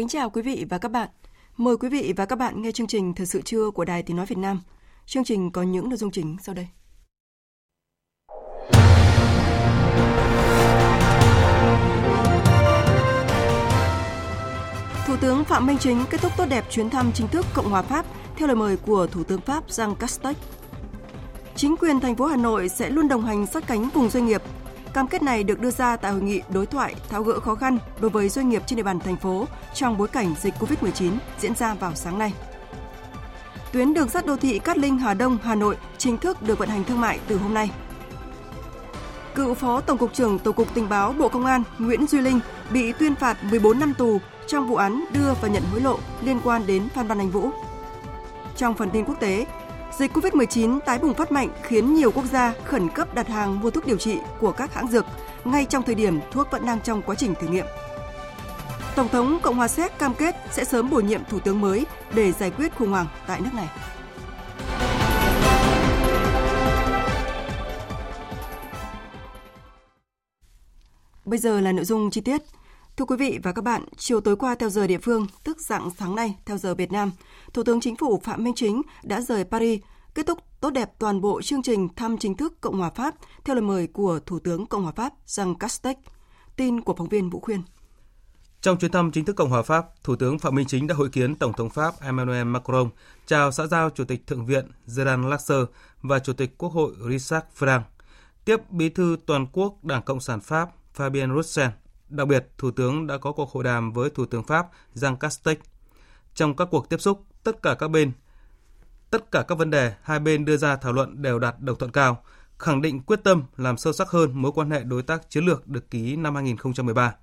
Kính chào quý vị và các bạn. Mời quý vị và các bạn nghe chương trình Thời sự trưa của Đài Tiếng Nói Việt Nam. Chương trình có những nội dung chính sau đây. Thủ tướng Phạm Minh Chính kết thúc tốt đẹp chuyến thăm chính thức Cộng hòa Pháp, theo lời mời của Thủ tướng Pháp Jean Castex. Chính quyền thành phố Hà Nội sẽ luôn đồng hành sát cánh cùng doanh nghiệp Cam kết này được đưa ra tại hội nghị đối thoại tháo gỡ khó khăn đối với doanh nghiệp trên địa bàn thành phố trong bối cảnh dịch COVID-19 diễn ra vào sáng nay. Tuyến đường sắt đô thị Cát Linh Hà Đông Hà Nội chính thức được vận hành thương mại từ hôm nay. Cựu Phó Tổng cục trưởng Tổng cục Tình báo Bộ Công an Nguyễn Duy Linh bị tuyên phạt 14 năm tù trong vụ án đưa và nhận hối lộ liên quan đến Phan Văn Anh Vũ. Trong phần tin quốc tế, Dịch COVID-19 tái bùng phát mạnh khiến nhiều quốc gia khẩn cấp đặt hàng mua thuốc điều trị của các hãng dược, ngay trong thời điểm thuốc vẫn đang trong quá trình thử nghiệm. Tổng thống Cộng hòa Séc cam kết sẽ sớm bổ nhiệm thủ tướng mới để giải quyết khủng hoảng tại nước này. Bây giờ là nội dung chi tiết. Thưa quý vị và các bạn, chiều tối qua theo giờ địa phương, tức dạng sáng nay theo giờ Việt Nam, Thủ tướng Chính phủ Phạm Minh Chính đã rời Paris, kết thúc tốt đẹp toàn bộ chương trình thăm chính thức Cộng hòa Pháp theo lời mời của Thủ tướng Cộng hòa Pháp Jean Castex. Tin của phóng viên Vũ Khuyên. Trong chuyến thăm chính thức Cộng hòa Pháp, Thủ tướng Phạm Minh Chính đã hội kiến Tổng thống Pháp Emmanuel Macron, chào xã giao Chủ tịch Thượng viện Gerard Larcher và Chủ tịch Quốc hội Richard Frank. Tiếp Bí thư Toàn quốc Đảng Cộng sản Pháp Fabien Roussel Đặc biệt, Thủ tướng đã có cuộc hội đàm với Thủ tướng Pháp Jean Castex. Trong các cuộc tiếp xúc, tất cả các bên, tất cả các vấn đề hai bên đưa ra thảo luận đều đạt đồng thuận cao, khẳng định quyết tâm làm sâu sắc hơn mối quan hệ đối tác chiến lược được ký năm 2013.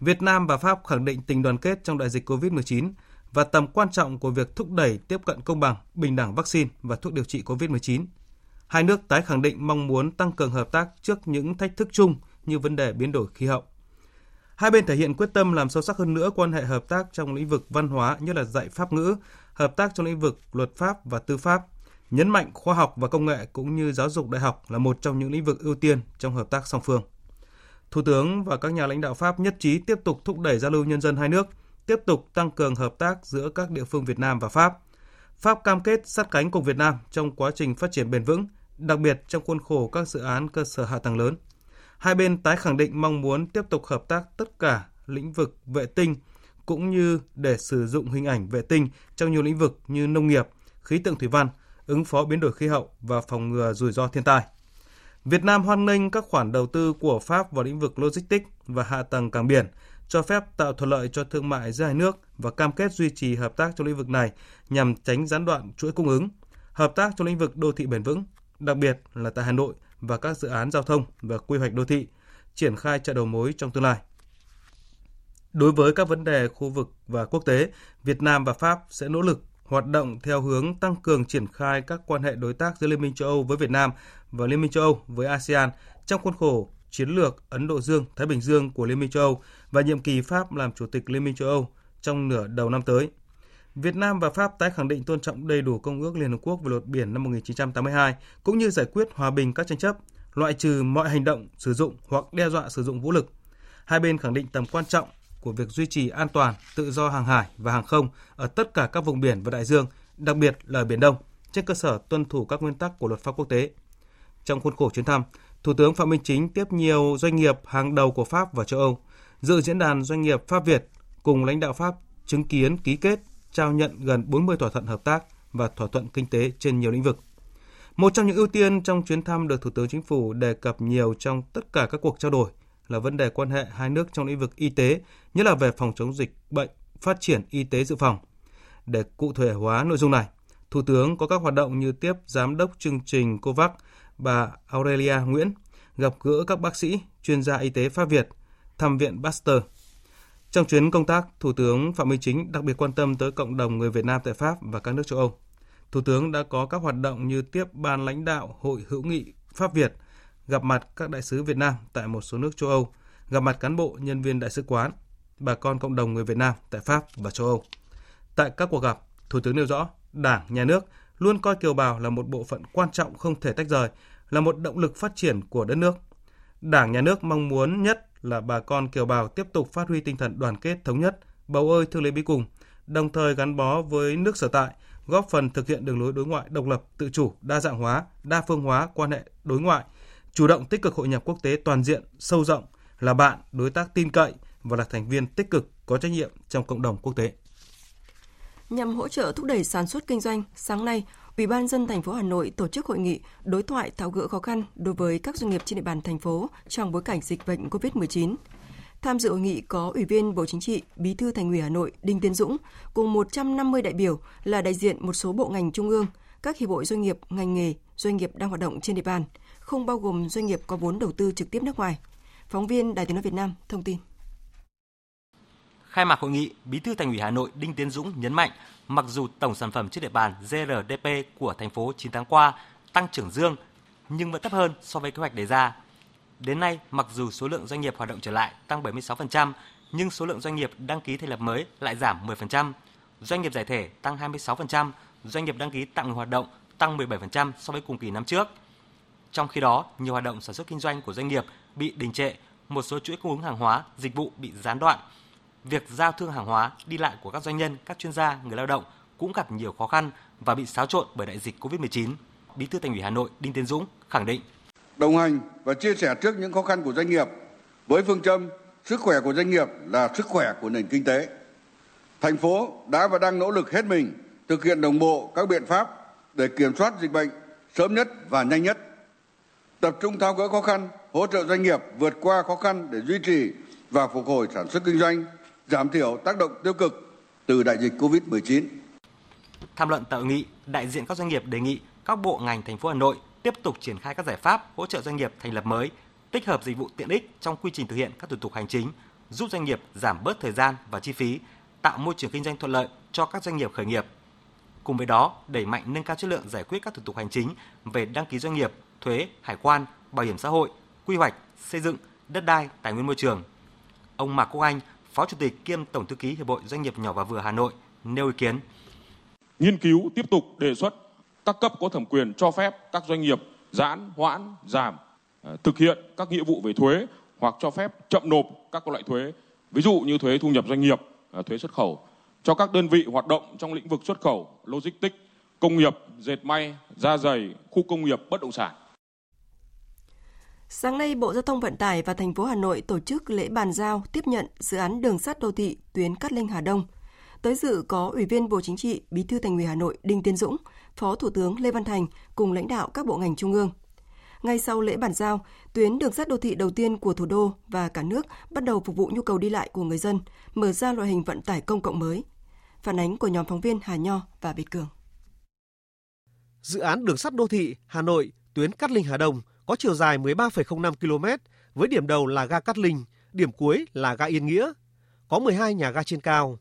Việt Nam và Pháp khẳng định tình đoàn kết trong đại dịch COVID-19 và tầm quan trọng của việc thúc đẩy tiếp cận công bằng, bình đẳng vaccine và thuốc điều trị COVID-19. Hai nước tái khẳng định mong muốn tăng cường hợp tác trước những thách thức chung như vấn đề biến đổi khí hậu. Hai bên thể hiện quyết tâm làm sâu sắc hơn nữa quan hệ hợp tác trong lĩnh vực văn hóa như là dạy pháp ngữ, hợp tác trong lĩnh vực luật pháp và tư pháp, nhấn mạnh khoa học và công nghệ cũng như giáo dục đại học là một trong những lĩnh vực ưu tiên trong hợp tác song phương. Thủ tướng và các nhà lãnh đạo Pháp nhất trí tiếp tục thúc đẩy giao lưu nhân dân hai nước, tiếp tục tăng cường hợp tác giữa các địa phương Việt Nam và Pháp. Pháp cam kết sát cánh cùng Việt Nam trong quá trình phát triển bền vững, đặc biệt trong khuôn khổ các dự án cơ sở hạ tầng lớn. Hai bên tái khẳng định mong muốn tiếp tục hợp tác tất cả lĩnh vực vệ tinh cũng như để sử dụng hình ảnh vệ tinh trong nhiều lĩnh vực như nông nghiệp, khí tượng thủy văn, ứng phó biến đổi khí hậu và phòng ngừa rủi ro thiên tai. Việt Nam hoan nghênh các khoản đầu tư của Pháp vào lĩnh vực logistics và hạ tầng cảng biển, cho phép tạo thuận lợi cho thương mại giữa hai nước và cam kết duy trì hợp tác trong lĩnh vực này nhằm tránh gián đoạn chuỗi cung ứng, hợp tác trong lĩnh vực đô thị bền vững, đặc biệt là tại Hà Nội và các dự án giao thông và quy hoạch đô thị, triển khai chợ đầu mối trong tương lai. Đối với các vấn đề khu vực và quốc tế, Việt Nam và Pháp sẽ nỗ lực hoạt động theo hướng tăng cường triển khai các quan hệ đối tác giữa Liên minh châu Âu với Việt Nam và Liên minh châu Âu với ASEAN trong khuôn khổ chiến lược Ấn Độ Dương Thái Bình Dương của Liên minh châu Âu và nhiệm kỳ Pháp làm chủ tịch Liên minh châu Âu trong nửa đầu năm tới. Việt Nam và Pháp tái khẳng định tôn trọng đầy đủ Công ước Liên Hợp Quốc về luật biển năm 1982 cũng như giải quyết hòa bình các tranh chấp, loại trừ mọi hành động sử dụng hoặc đe dọa sử dụng vũ lực. Hai bên khẳng định tầm quan trọng của việc duy trì an toàn, tự do hàng hải và hàng không ở tất cả các vùng biển và đại dương, đặc biệt là ở Biển Đông, trên cơ sở tuân thủ các nguyên tắc của luật pháp quốc tế. Trong khuôn khổ chuyến thăm, Thủ tướng Phạm Minh Chính tiếp nhiều doanh nghiệp hàng đầu của Pháp và châu Âu, dự diễn đàn doanh nghiệp Pháp Việt cùng lãnh đạo Pháp chứng kiến ký kết trao nhận gần 40 thỏa thuận hợp tác và thỏa thuận kinh tế trên nhiều lĩnh vực. Một trong những ưu tiên trong chuyến thăm được Thủ tướng Chính phủ đề cập nhiều trong tất cả các cuộc trao đổi là vấn đề quan hệ hai nước trong lĩnh vực y tế, nhất là về phòng chống dịch bệnh, phát triển y tế dự phòng. Để cụ thể hóa nội dung này, Thủ tướng có các hoạt động như tiếp giám đốc chương trình COVAX bà Aurelia Nguyễn, gặp gỡ các bác sĩ, chuyên gia y tế Pháp Việt, thăm viện Pasteur. Trong chuyến công tác, Thủ tướng Phạm Minh Chính đặc biệt quan tâm tới cộng đồng người Việt Nam tại Pháp và các nước châu Âu. Thủ tướng đã có các hoạt động như tiếp ban lãnh đạo Hội hữu nghị Pháp Việt, gặp mặt các đại sứ Việt Nam tại một số nước châu Âu, gặp mặt cán bộ, nhân viên đại sứ quán, bà con cộng đồng người Việt Nam tại Pháp và châu Âu. Tại các cuộc gặp, Thủ tướng nêu rõ, Đảng, Nhà nước luôn coi kiều bào là một bộ phận quan trọng không thể tách rời, là một động lực phát triển của đất nước. Đảng, Nhà nước mong muốn nhất là bà con kiều bào tiếp tục phát huy tinh thần đoàn kết thống nhất, bầu ơi thương lấy bí cùng, đồng thời gắn bó với nước sở tại, góp phần thực hiện đường lối đối ngoại độc lập, tự chủ, đa dạng hóa, đa phương hóa quan hệ đối ngoại, chủ động tích cực hội nhập quốc tế toàn diện, sâu rộng, là bạn, đối tác tin cậy và là thành viên tích cực có trách nhiệm trong cộng đồng quốc tế. Nhằm hỗ trợ thúc đẩy sản xuất kinh doanh, sáng nay, Ủy ban dân thành phố Hà Nội tổ chức hội nghị đối thoại tháo gỡ khó khăn đối với các doanh nghiệp trên địa bàn thành phố trong bối cảnh dịch bệnh COVID-19. Tham dự hội nghị có Ủy viên Bộ Chính trị, Bí thư Thành ủy Hà Nội Đinh Tiến Dũng cùng 150 đại biểu là đại diện một số bộ ngành trung ương, các hiệp hội doanh nghiệp, ngành nghề, doanh nghiệp đang hoạt động trên địa bàn, không bao gồm doanh nghiệp có vốn đầu tư trực tiếp nước ngoài. Phóng viên Đài Tiếng nói Việt Nam thông tin. Khai mạc hội nghị, Bí thư Thành ủy Hà Nội Đinh Tiến Dũng nhấn mạnh, mặc dù tổng sản phẩm trên địa bàn GRDP của thành phố 9 tháng qua tăng trưởng dương nhưng vẫn thấp hơn so với kế hoạch đề ra. Đến nay, mặc dù số lượng doanh nghiệp hoạt động trở lại tăng 76%, nhưng số lượng doanh nghiệp đăng ký thành lập mới lại giảm 10%. Doanh nghiệp giải thể tăng 26%, doanh nghiệp đăng ký tạm ngừng hoạt động tăng 17% so với cùng kỳ năm trước. Trong khi đó, nhiều hoạt động sản xuất kinh doanh của doanh nghiệp bị đình trệ, một số chuỗi cung ứng hàng hóa, dịch vụ bị gián đoạn, việc giao thương hàng hóa, đi lại của các doanh nhân, các chuyên gia, người lao động cũng gặp nhiều khó khăn và bị xáo trộn bởi đại dịch Covid-19. Bí thư Thành ủy Hà Nội Đinh Tiến Dũng khẳng định: Đồng hành và chia sẻ trước những khó khăn của doanh nghiệp với phương châm sức khỏe của doanh nghiệp là sức khỏe của nền kinh tế. Thành phố đã và đang nỗ lực hết mình thực hiện đồng bộ các biện pháp để kiểm soát dịch bệnh sớm nhất và nhanh nhất. Tập trung tháo gỡ khó khăn, hỗ trợ doanh nghiệp vượt qua khó khăn để duy trì và phục hồi sản xuất kinh doanh, giảm thiểu tác động tiêu cực từ đại dịch Covid-19. Tham luận tại hội nghị, đại diện các doanh nghiệp đề nghị các bộ ngành thành phố Hà Nội tiếp tục triển khai các giải pháp hỗ trợ doanh nghiệp thành lập mới, tích hợp dịch vụ tiện ích trong quy trình thực hiện các thủ tục hành chính, giúp doanh nghiệp giảm bớt thời gian và chi phí, tạo môi trường kinh doanh thuận lợi cho các doanh nghiệp khởi nghiệp. Cùng với đó, đẩy mạnh nâng cao chất lượng giải quyết các thủ tục hành chính về đăng ký doanh nghiệp, thuế, hải quan, bảo hiểm xã hội, quy hoạch, xây dựng, đất đai, tài nguyên môi trường. Ông Mạc Quốc Anh, Phó Chủ tịch kiêm Tổng thư ký Hiệp hội Doanh nghiệp nhỏ và vừa Hà Nội nêu ý kiến. Nghiên cứu tiếp tục đề xuất các cấp có thẩm quyền cho phép các doanh nghiệp giãn, hoãn, giảm, ờ, thực hiện các nghĩa vụ về thuế hoặc cho phép chậm nộp các loại thuế, ví dụ như thuế thu nhập doanh nghiệp, ờ, thuế xuất khẩu cho các đơn vị hoạt động trong lĩnh vực xuất khẩu, logistics, công nghiệp, dệt may, da giày, khu công nghiệp, bất động sản. Sáng nay, Bộ Giao thông Vận tải và thành phố Hà Nội tổ chức lễ bàn giao tiếp nhận dự án đường sắt đô thị tuyến Cát Linh Hà Đông. Tới dự có Ủy viên Bộ Chính trị, Bí thư Thành ủy Hà Nội Đinh Tiến Dũng, Phó Thủ tướng Lê Văn Thành cùng lãnh đạo các bộ ngành trung ương. Ngay sau lễ bàn giao, tuyến đường sắt đô thị đầu tiên của thủ đô và cả nước bắt đầu phục vụ nhu cầu đi lại của người dân, mở ra loại hình vận tải công cộng mới. Phản ánh của nhóm phóng viên Hà Nho và Việt Cường. Dự án đường sắt đô thị Hà Nội tuyến Cát Linh Hà Đông có chiều dài 13,05 km với điểm đầu là ga Cát Linh, điểm cuối là ga Yên Nghĩa. Có 12 nhà ga trên cao.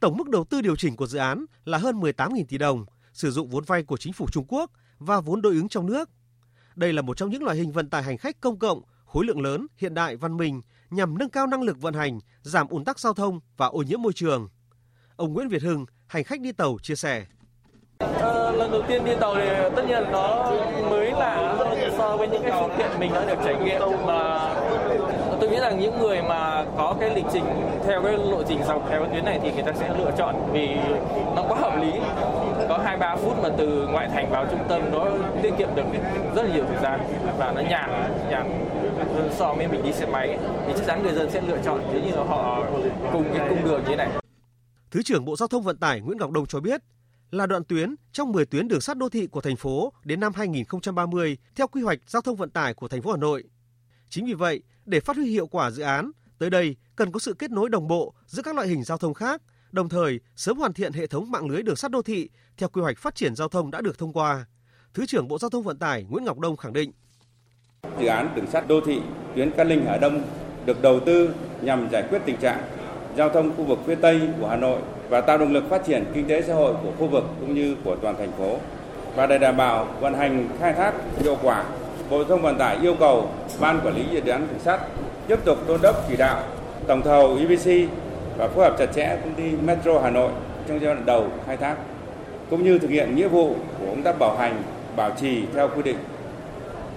Tổng mức đầu tư điều chỉnh của dự án là hơn 18.000 tỷ đồng, sử dụng vốn vay của chính phủ Trung Quốc và vốn đối ứng trong nước. Đây là một trong những loại hình vận tải hành khách công cộng, khối lượng lớn, hiện đại, văn minh nhằm nâng cao năng lực vận hành, giảm ùn tắc giao thông và ô nhiễm môi trường. Ông Nguyễn Việt Hưng, hành khách đi tàu chia sẻ. Ờ, lần đầu tiên đi tàu thì tất nhiên nó mới lạ hơn so với những cái phương tiện mình đã được trải nghiệm. Mà tôi nghĩ rằng những người mà có cái lịch trình theo cái lộ trình dọc theo cái tuyến này thì người ta sẽ lựa chọn vì nó quá hợp lý. Có hai ba phút mà từ ngoại thành vào trung tâm nó tiết kiệm được rất là nhiều thời gian và nó nhàn nhàn. So với mình đi xe máy thì chắc chắn người dân sẽ lựa chọn. Nếu như họ cùng cái cung đường như thế này. Thứ trưởng Bộ Giao thông Vận tải Nguyễn Ngọc Đông cho biết, là đoạn tuyến trong 10 tuyến đường sắt đô thị của thành phố đến năm 2030 theo quy hoạch giao thông vận tải của thành phố Hà Nội. Chính vì vậy, để phát huy hiệu quả dự án, tới đây cần có sự kết nối đồng bộ giữa các loại hình giao thông khác, đồng thời sớm hoàn thiện hệ thống mạng lưới đường sắt đô thị theo quy hoạch phát triển giao thông đã được thông qua. Thứ trưởng Bộ Giao thông Vận tải Nguyễn Ngọc Đông khẳng định. Dự án đường sắt đô thị tuyến Cát Linh Hà Đông được đầu tư nhằm giải quyết tình trạng giao thông khu vực phía Tây của Hà Nội và tạo động lực phát triển kinh tế xã hội của khu vực cũng như của toàn thành phố. Và để đảm bảo vận hành khai thác hiệu quả, Bộ Giao thông Vận tải yêu cầu Ban Quản lý dự án đường sắt tiếp tục đôn đốc chỉ đạo tổng thầu EPC và phối hợp chặt chẽ công ty Metro Hà Nội trong giai đoạn đầu khai thác cũng như thực hiện nghĩa vụ của công tác bảo hành, bảo trì theo quy định.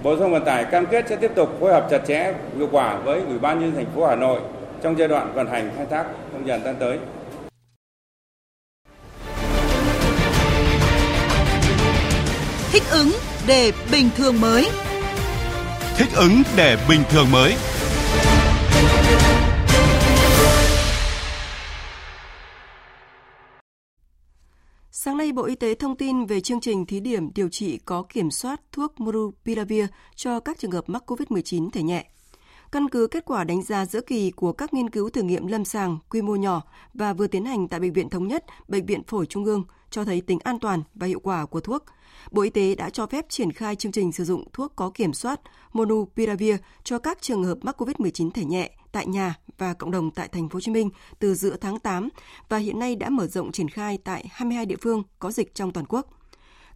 Bộ Giao thông Vận tải cam kết sẽ tiếp tục phối hợp chặt chẽ hiệu quả với Ủy ban nhân thành phố Hà Nội trong giai đoạn vận hành khai thác trong dần gian tới. Ứng để bình thường mới. Thích ứng để bình thường mới. Sáng nay, Bộ Y tế thông tin về chương trình thí điểm điều trị có kiểm soát thuốc Monupiravir cho các trường hợp mắc COVID-19 thể nhẹ. Căn cứ kết quả đánh giá giữa kỳ của các nghiên cứu thử nghiệm lâm sàng quy mô nhỏ và vừa tiến hành tại Bệnh viện Thống nhất, Bệnh viện Phổi Trung ương cho thấy tính an toàn và hiệu quả của thuốc. Bộ Y tế đã cho phép triển khai chương trình sử dụng thuốc có kiểm soát Monupiravir cho các trường hợp mắc COVID-19 thể nhẹ tại nhà và cộng đồng tại thành phố Hồ Chí Minh từ giữa tháng 8 và hiện nay đã mở rộng triển khai tại 22 địa phương có dịch trong toàn quốc.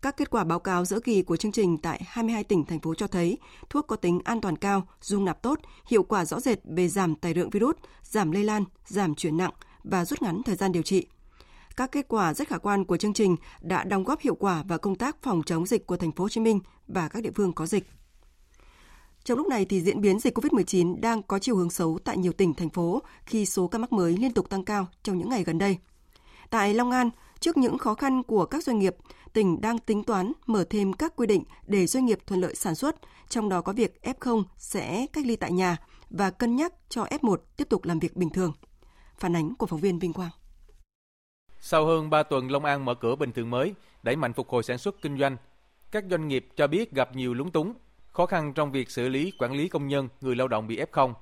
Các kết quả báo cáo giữa kỳ của chương trình tại 22 tỉnh thành phố cho thấy thuốc có tính an toàn cao, dung nạp tốt, hiệu quả rõ rệt về giảm tài lượng virus, giảm lây lan, giảm chuyển nặng và rút ngắn thời gian điều trị. Các kết quả rất khả quan của chương trình đã đóng góp hiệu quả vào công tác phòng chống dịch của thành phố Hồ Chí Minh và các địa phương có dịch. Trong lúc này thì diễn biến dịch COVID-19 đang có chiều hướng xấu tại nhiều tỉnh thành phố khi số ca mắc mới liên tục tăng cao trong những ngày gần đây. Tại Long An, trước những khó khăn của các doanh nghiệp, tỉnh đang tính toán mở thêm các quy định để doanh nghiệp thuận lợi sản xuất, trong đó có việc F0 sẽ cách ly tại nhà và cân nhắc cho F1 tiếp tục làm việc bình thường. Phản ánh của phóng viên Vinh Quang. Sau hơn 3 tuần Long An mở cửa bình thường mới, đẩy mạnh phục hồi sản xuất kinh doanh, các doanh nghiệp cho biết gặp nhiều lúng túng, khó khăn trong việc xử lý quản lý công nhân, người lao động bị F0.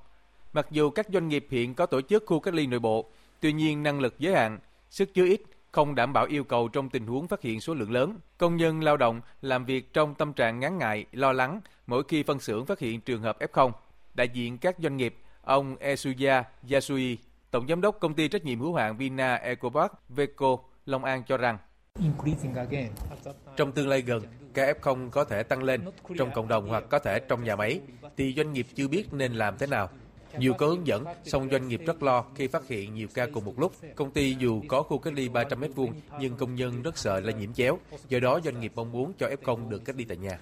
Mặc dù các doanh nghiệp hiện có tổ chức khu cách ly nội bộ, tuy nhiên năng lực giới hạn, sức chứa ít, không đảm bảo yêu cầu trong tình huống phát hiện số lượng lớn. Công nhân lao động làm việc trong tâm trạng ngán ngại, lo lắng mỗi khi phân xưởng phát hiện trường hợp F0. Đại diện các doanh nghiệp, ông Esuya Yasui, Tổng giám đốc công ty trách nhiệm hữu hạn Vina Ecopark Veco Long An cho rằng trong tương lai gần, ca F0 có thể tăng lên trong cộng đồng hoặc có thể trong nhà máy, thì doanh nghiệp chưa biết nên làm thế nào. Dù có hướng dẫn, song doanh nghiệp rất lo khi phát hiện nhiều ca cùng một lúc. Công ty dù có khu cách ly 300 m2, nhưng công nhân rất sợ lây nhiễm chéo. Do đó, doanh nghiệp mong muốn cho F0 được cách ly tại nhà.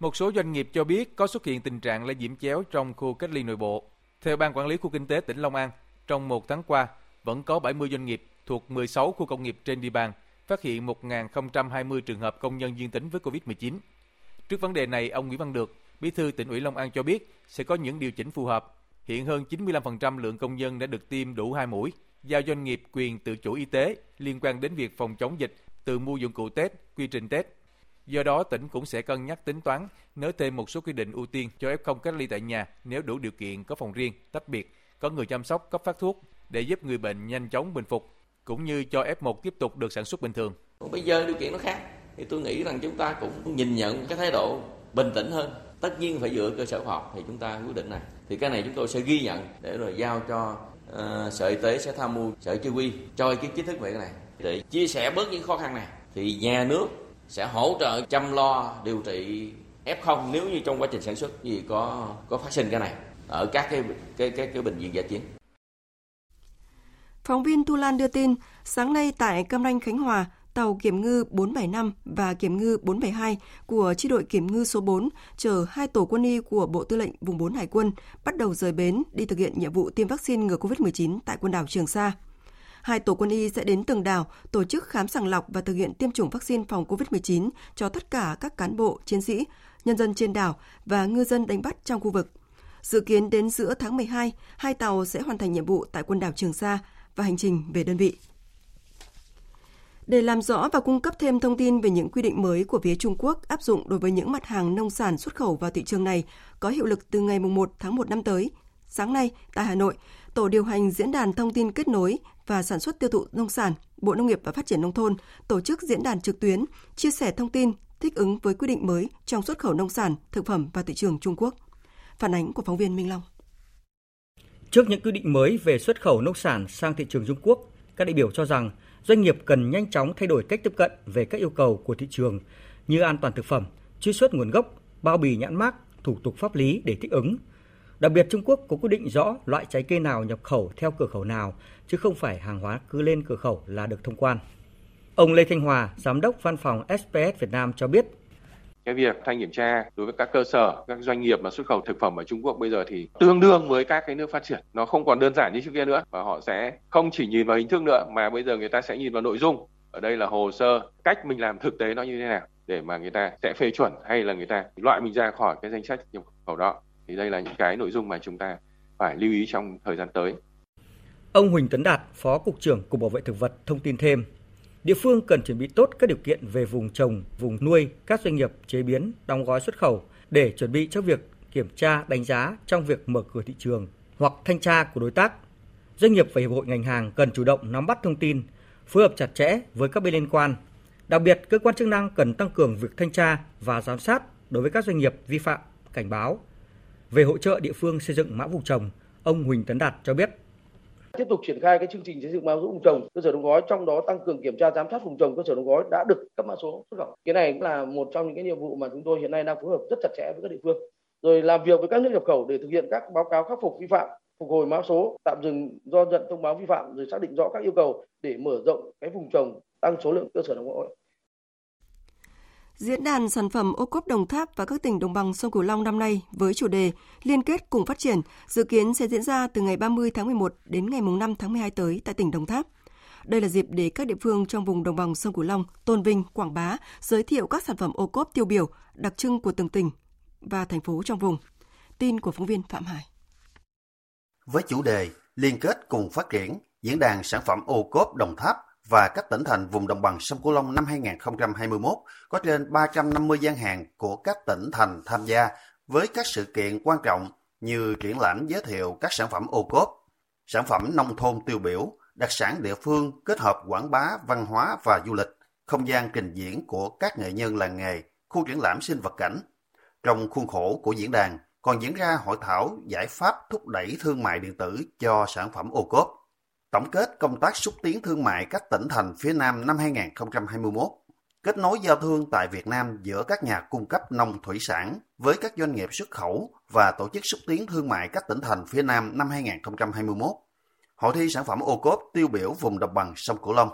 Một số doanh nghiệp cho biết có xuất hiện tình trạng lây nhiễm chéo trong khu cách ly nội bộ. Theo Ban Quản lý Khu Kinh tế tỉnh Long An, trong một tháng qua, vẫn có 70 doanh nghiệp thuộc 16 khu công nghiệp trên địa bàn phát hiện 1.020 trường hợp công nhân dương tính với COVID-19. Trước vấn đề này, ông Nguyễn Văn Được, Bí thư tỉnh ủy Long An cho biết sẽ có những điều chỉnh phù hợp. Hiện hơn 95% lượng công nhân đã được tiêm đủ hai mũi, giao doanh nghiệp quyền tự chủ y tế liên quan đến việc phòng chống dịch từ mua dụng cụ Tết, quy trình Tết. Do đó, tỉnh cũng sẽ cân nhắc tính toán nới thêm một số quy định ưu tiên cho F0 cách ly tại nhà nếu đủ điều kiện có phòng riêng, tách biệt, có người chăm sóc cấp phát thuốc để giúp người bệnh nhanh chóng bình phục, cũng như cho F1 tiếp tục được sản xuất bình thường. Bây giờ điều kiện nó khác, thì tôi nghĩ rằng chúng ta cũng nhìn nhận cái thái độ bình tĩnh hơn. Tất nhiên phải dựa cơ sở khoa học thì chúng ta quyết định này. Thì cái này chúng tôi sẽ ghi nhận để rồi giao cho uh, Sở Y tế sẽ tham mưu Sở Chỉ huy cho ý kiến chính thức về cái này để chia sẻ bớt những khó khăn này. Thì nhà nước sẽ hỗ trợ chăm lo điều trị F0 nếu như trong quá trình sản xuất gì có có phát sinh cái này ở các cái cái cái, cái bệnh viện giải chiến. Phóng viên Tu Lan đưa tin, sáng nay tại Cam Ranh Khánh Hòa, tàu kiểm ngư 475 và kiểm ngư 472 của chi đội kiểm ngư số 4 chở hai tổ quân y của Bộ Tư lệnh Vùng 4 Hải quân bắt đầu rời bến đi thực hiện nhiệm vụ tiêm vaccine ngừa COVID-19 tại quần đảo Trường Sa. Hai tổ quân y sẽ đến từng đảo tổ chức khám sàng lọc và thực hiện tiêm chủng vaccine phòng COVID-19 cho tất cả các cán bộ, chiến sĩ, nhân dân trên đảo và ngư dân đánh bắt trong khu vực. Dự kiến đến giữa tháng 12, hai tàu sẽ hoàn thành nhiệm vụ tại quần đảo Trường Sa và hành trình về đơn vị. Để làm rõ và cung cấp thêm thông tin về những quy định mới của phía Trung Quốc áp dụng đối với những mặt hàng nông sản xuất khẩu vào thị trường này có hiệu lực từ ngày 1 tháng 1 năm tới, sáng nay tại Hà Nội, Tổ điều hành Diễn đàn Thông tin kết nối và sản xuất tiêu thụ nông sản, Bộ Nông nghiệp và Phát triển Nông thôn tổ chức diễn đàn trực tuyến, chia sẻ thông tin thích ứng với quy định mới trong xuất khẩu nông sản, thực phẩm và thị trường Trung Quốc. Phản ánh của phóng viên Minh Long. Trước những quy định mới về xuất khẩu nông sản sang thị trường Trung Quốc, các đại biểu cho rằng doanh nghiệp cần nhanh chóng thay đổi cách tiếp cận về các yêu cầu của thị trường như an toàn thực phẩm, truy xuất nguồn gốc, bao bì nhãn mác, thủ tục pháp lý để thích ứng. Đặc biệt Trung Quốc có quy định rõ loại trái cây nào nhập khẩu theo cửa khẩu nào, chứ không phải hàng hóa cứ lên cửa khẩu là được thông quan. Ông Lê Thanh Hòa, Giám đốc Văn phòng SPS Việt Nam cho biết, cái việc thanh kiểm tra đối với các cơ sở các doanh nghiệp mà xuất khẩu thực phẩm ở Trung Quốc bây giờ thì tương đương với các cái nước phát triển. Nó không còn đơn giản như trước kia nữa và họ sẽ không chỉ nhìn vào hình thức nữa mà bây giờ người ta sẽ nhìn vào nội dung. Ở đây là hồ sơ cách mình làm thực tế nó như thế nào để mà người ta sẽ phê chuẩn hay là người ta loại mình ra khỏi cái danh sách nhập khẩu đó thì đây là những cái nội dung mà chúng ta phải lưu ý trong thời gian tới. Ông Huỳnh Tấn Đạt, Phó Cục trưởng Cục Bảo vệ Thực vật thông tin thêm, Địa phương cần chuẩn bị tốt các điều kiện về vùng trồng, vùng nuôi, các doanh nghiệp chế biến, đóng gói xuất khẩu để chuẩn bị cho việc kiểm tra, đánh giá trong việc mở cửa thị trường hoặc thanh tra của đối tác. Doanh nghiệp và hiệp hội ngành hàng cần chủ động nắm bắt thông tin, phối hợp chặt chẽ với các bên liên quan. Đặc biệt, cơ quan chức năng cần tăng cường việc thanh tra và giám sát đối với các doanh nghiệp vi phạm, cảnh báo. Về hỗ trợ địa phương xây dựng mã vùng trồng, ông Huỳnh Tấn Đạt cho biết. Tiếp tục triển khai cái chương trình xây dựng mã số vùng trồng cơ sở đóng gói trong đó tăng cường kiểm tra giám sát vùng trồng cơ sở đóng gói đã được cấp mã số xuất khẩu. Cái này cũng là một trong những cái nhiệm vụ mà chúng tôi hiện nay đang phối hợp rất chặt chẽ với các địa phương. Rồi làm việc với các nước nhập khẩu để thực hiện các báo cáo khắc phục vi phạm phục hồi mã số tạm dừng do nhận thông báo vi phạm rồi xác định rõ các yêu cầu để mở rộng cái vùng trồng tăng số lượng cơ sở đóng gói. Diễn đàn sản phẩm ô cốp Đồng Tháp và các tỉnh đồng bằng sông Cửu Long năm nay với chủ đề Liên kết cùng phát triển dự kiến sẽ diễn ra từ ngày 30 tháng 11 đến ngày 5 tháng 12 tới tại tỉnh Đồng Tháp. Đây là dịp để các địa phương trong vùng đồng bằng sông Cửu Long tôn vinh, quảng bá, giới thiệu các sản phẩm ô cốp tiêu biểu, đặc trưng của từng tỉnh và thành phố trong vùng. Tin của phóng viên Phạm Hải. Với chủ đề Liên kết cùng phát triển, diễn đàn sản phẩm ô cốp Đồng Tháp và các tỉnh thành vùng đồng bằng sông Cửu Long năm 2021 có trên 350 gian hàng của các tỉnh thành tham gia với các sự kiện quan trọng như triển lãm giới thiệu các sản phẩm ô cốp, sản phẩm nông thôn tiêu biểu, đặc sản địa phương kết hợp quảng bá văn hóa và du lịch, không gian trình diễn của các nghệ nhân làng nghề, khu triển lãm sinh vật cảnh. Trong khuôn khổ của diễn đàn còn diễn ra hội thảo giải pháp thúc đẩy thương mại điện tử cho sản phẩm ô cốp. Tổng kết công tác xúc tiến thương mại các tỉnh thành phía Nam năm 2021, kết nối giao thương tại Việt Nam giữa các nhà cung cấp nông thủy sản với các doanh nghiệp xuất khẩu và tổ chức xúc tiến thương mại các tỉnh thành phía Nam năm 2021. Hội thi sản phẩm ô cốp tiêu biểu vùng đồng bằng sông Cửu Long.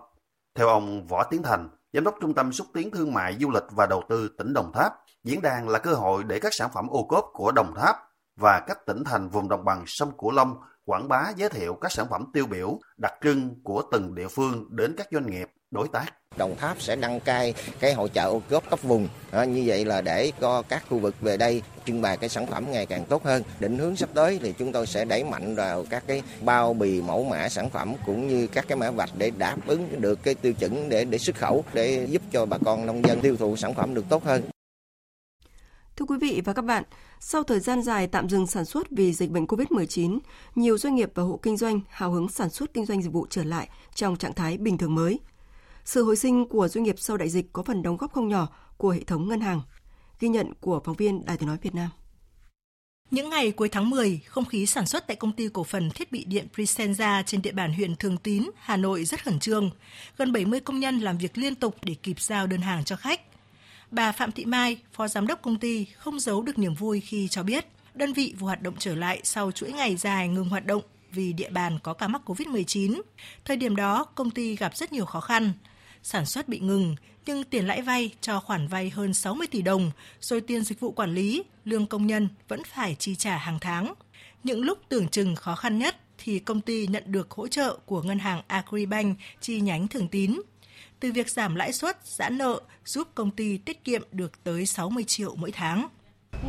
Theo ông Võ Tiến Thành, Giám đốc Trung tâm xúc tiến thương mại du lịch và đầu tư tỉnh Đồng Tháp, diễn đàn là cơ hội để các sản phẩm ô cốp của Đồng Tháp và các tỉnh thành vùng đồng bằng sông Cửu Long quảng bá giới thiệu các sản phẩm tiêu biểu, đặc trưng của từng địa phương đến các doanh nghiệp, đối tác. Đồng Tháp sẽ đăng cai cái hội chợ ô cốp cấp vùng. À, như vậy là để có các khu vực về đây trưng bày cái sản phẩm ngày càng tốt hơn. Định hướng sắp tới thì chúng tôi sẽ đẩy mạnh vào các cái bao bì mẫu mã sản phẩm cũng như các cái mã vạch để đáp ứng được cái tiêu chuẩn để để xuất khẩu để giúp cho bà con nông dân tiêu thụ sản phẩm được tốt hơn. Thưa quý vị và các bạn, sau thời gian dài tạm dừng sản xuất vì dịch bệnh COVID-19, nhiều doanh nghiệp và hộ kinh doanh hào hứng sản xuất kinh doanh dịch vụ trở lại trong trạng thái bình thường mới. Sự hồi sinh của doanh nghiệp sau đại dịch có phần đóng góp không nhỏ của hệ thống ngân hàng. Ghi nhận của phóng viên Đài tiếng nói Việt Nam. Những ngày cuối tháng 10, không khí sản xuất tại công ty cổ phần thiết bị điện Presenza trên địa bàn huyện Thường Tín, Hà Nội rất khẩn trương. Gần 70 công nhân làm việc liên tục để kịp giao đơn hàng cho khách. Bà Phạm Thị Mai, phó giám đốc công ty, không giấu được niềm vui khi cho biết đơn vị vừa hoạt động trở lại sau chuỗi ngày dài ngừng hoạt động vì địa bàn có ca mắc COVID-19. Thời điểm đó, công ty gặp rất nhiều khó khăn. Sản xuất bị ngừng, nhưng tiền lãi vay cho khoản vay hơn 60 tỷ đồng, rồi tiền dịch vụ quản lý, lương công nhân vẫn phải chi trả hàng tháng. Những lúc tưởng chừng khó khăn nhất thì công ty nhận được hỗ trợ của ngân hàng Agribank chi nhánh Thường Tín từ việc giảm lãi suất, giãn nợ giúp công ty tiết kiệm được tới 60 triệu mỗi tháng.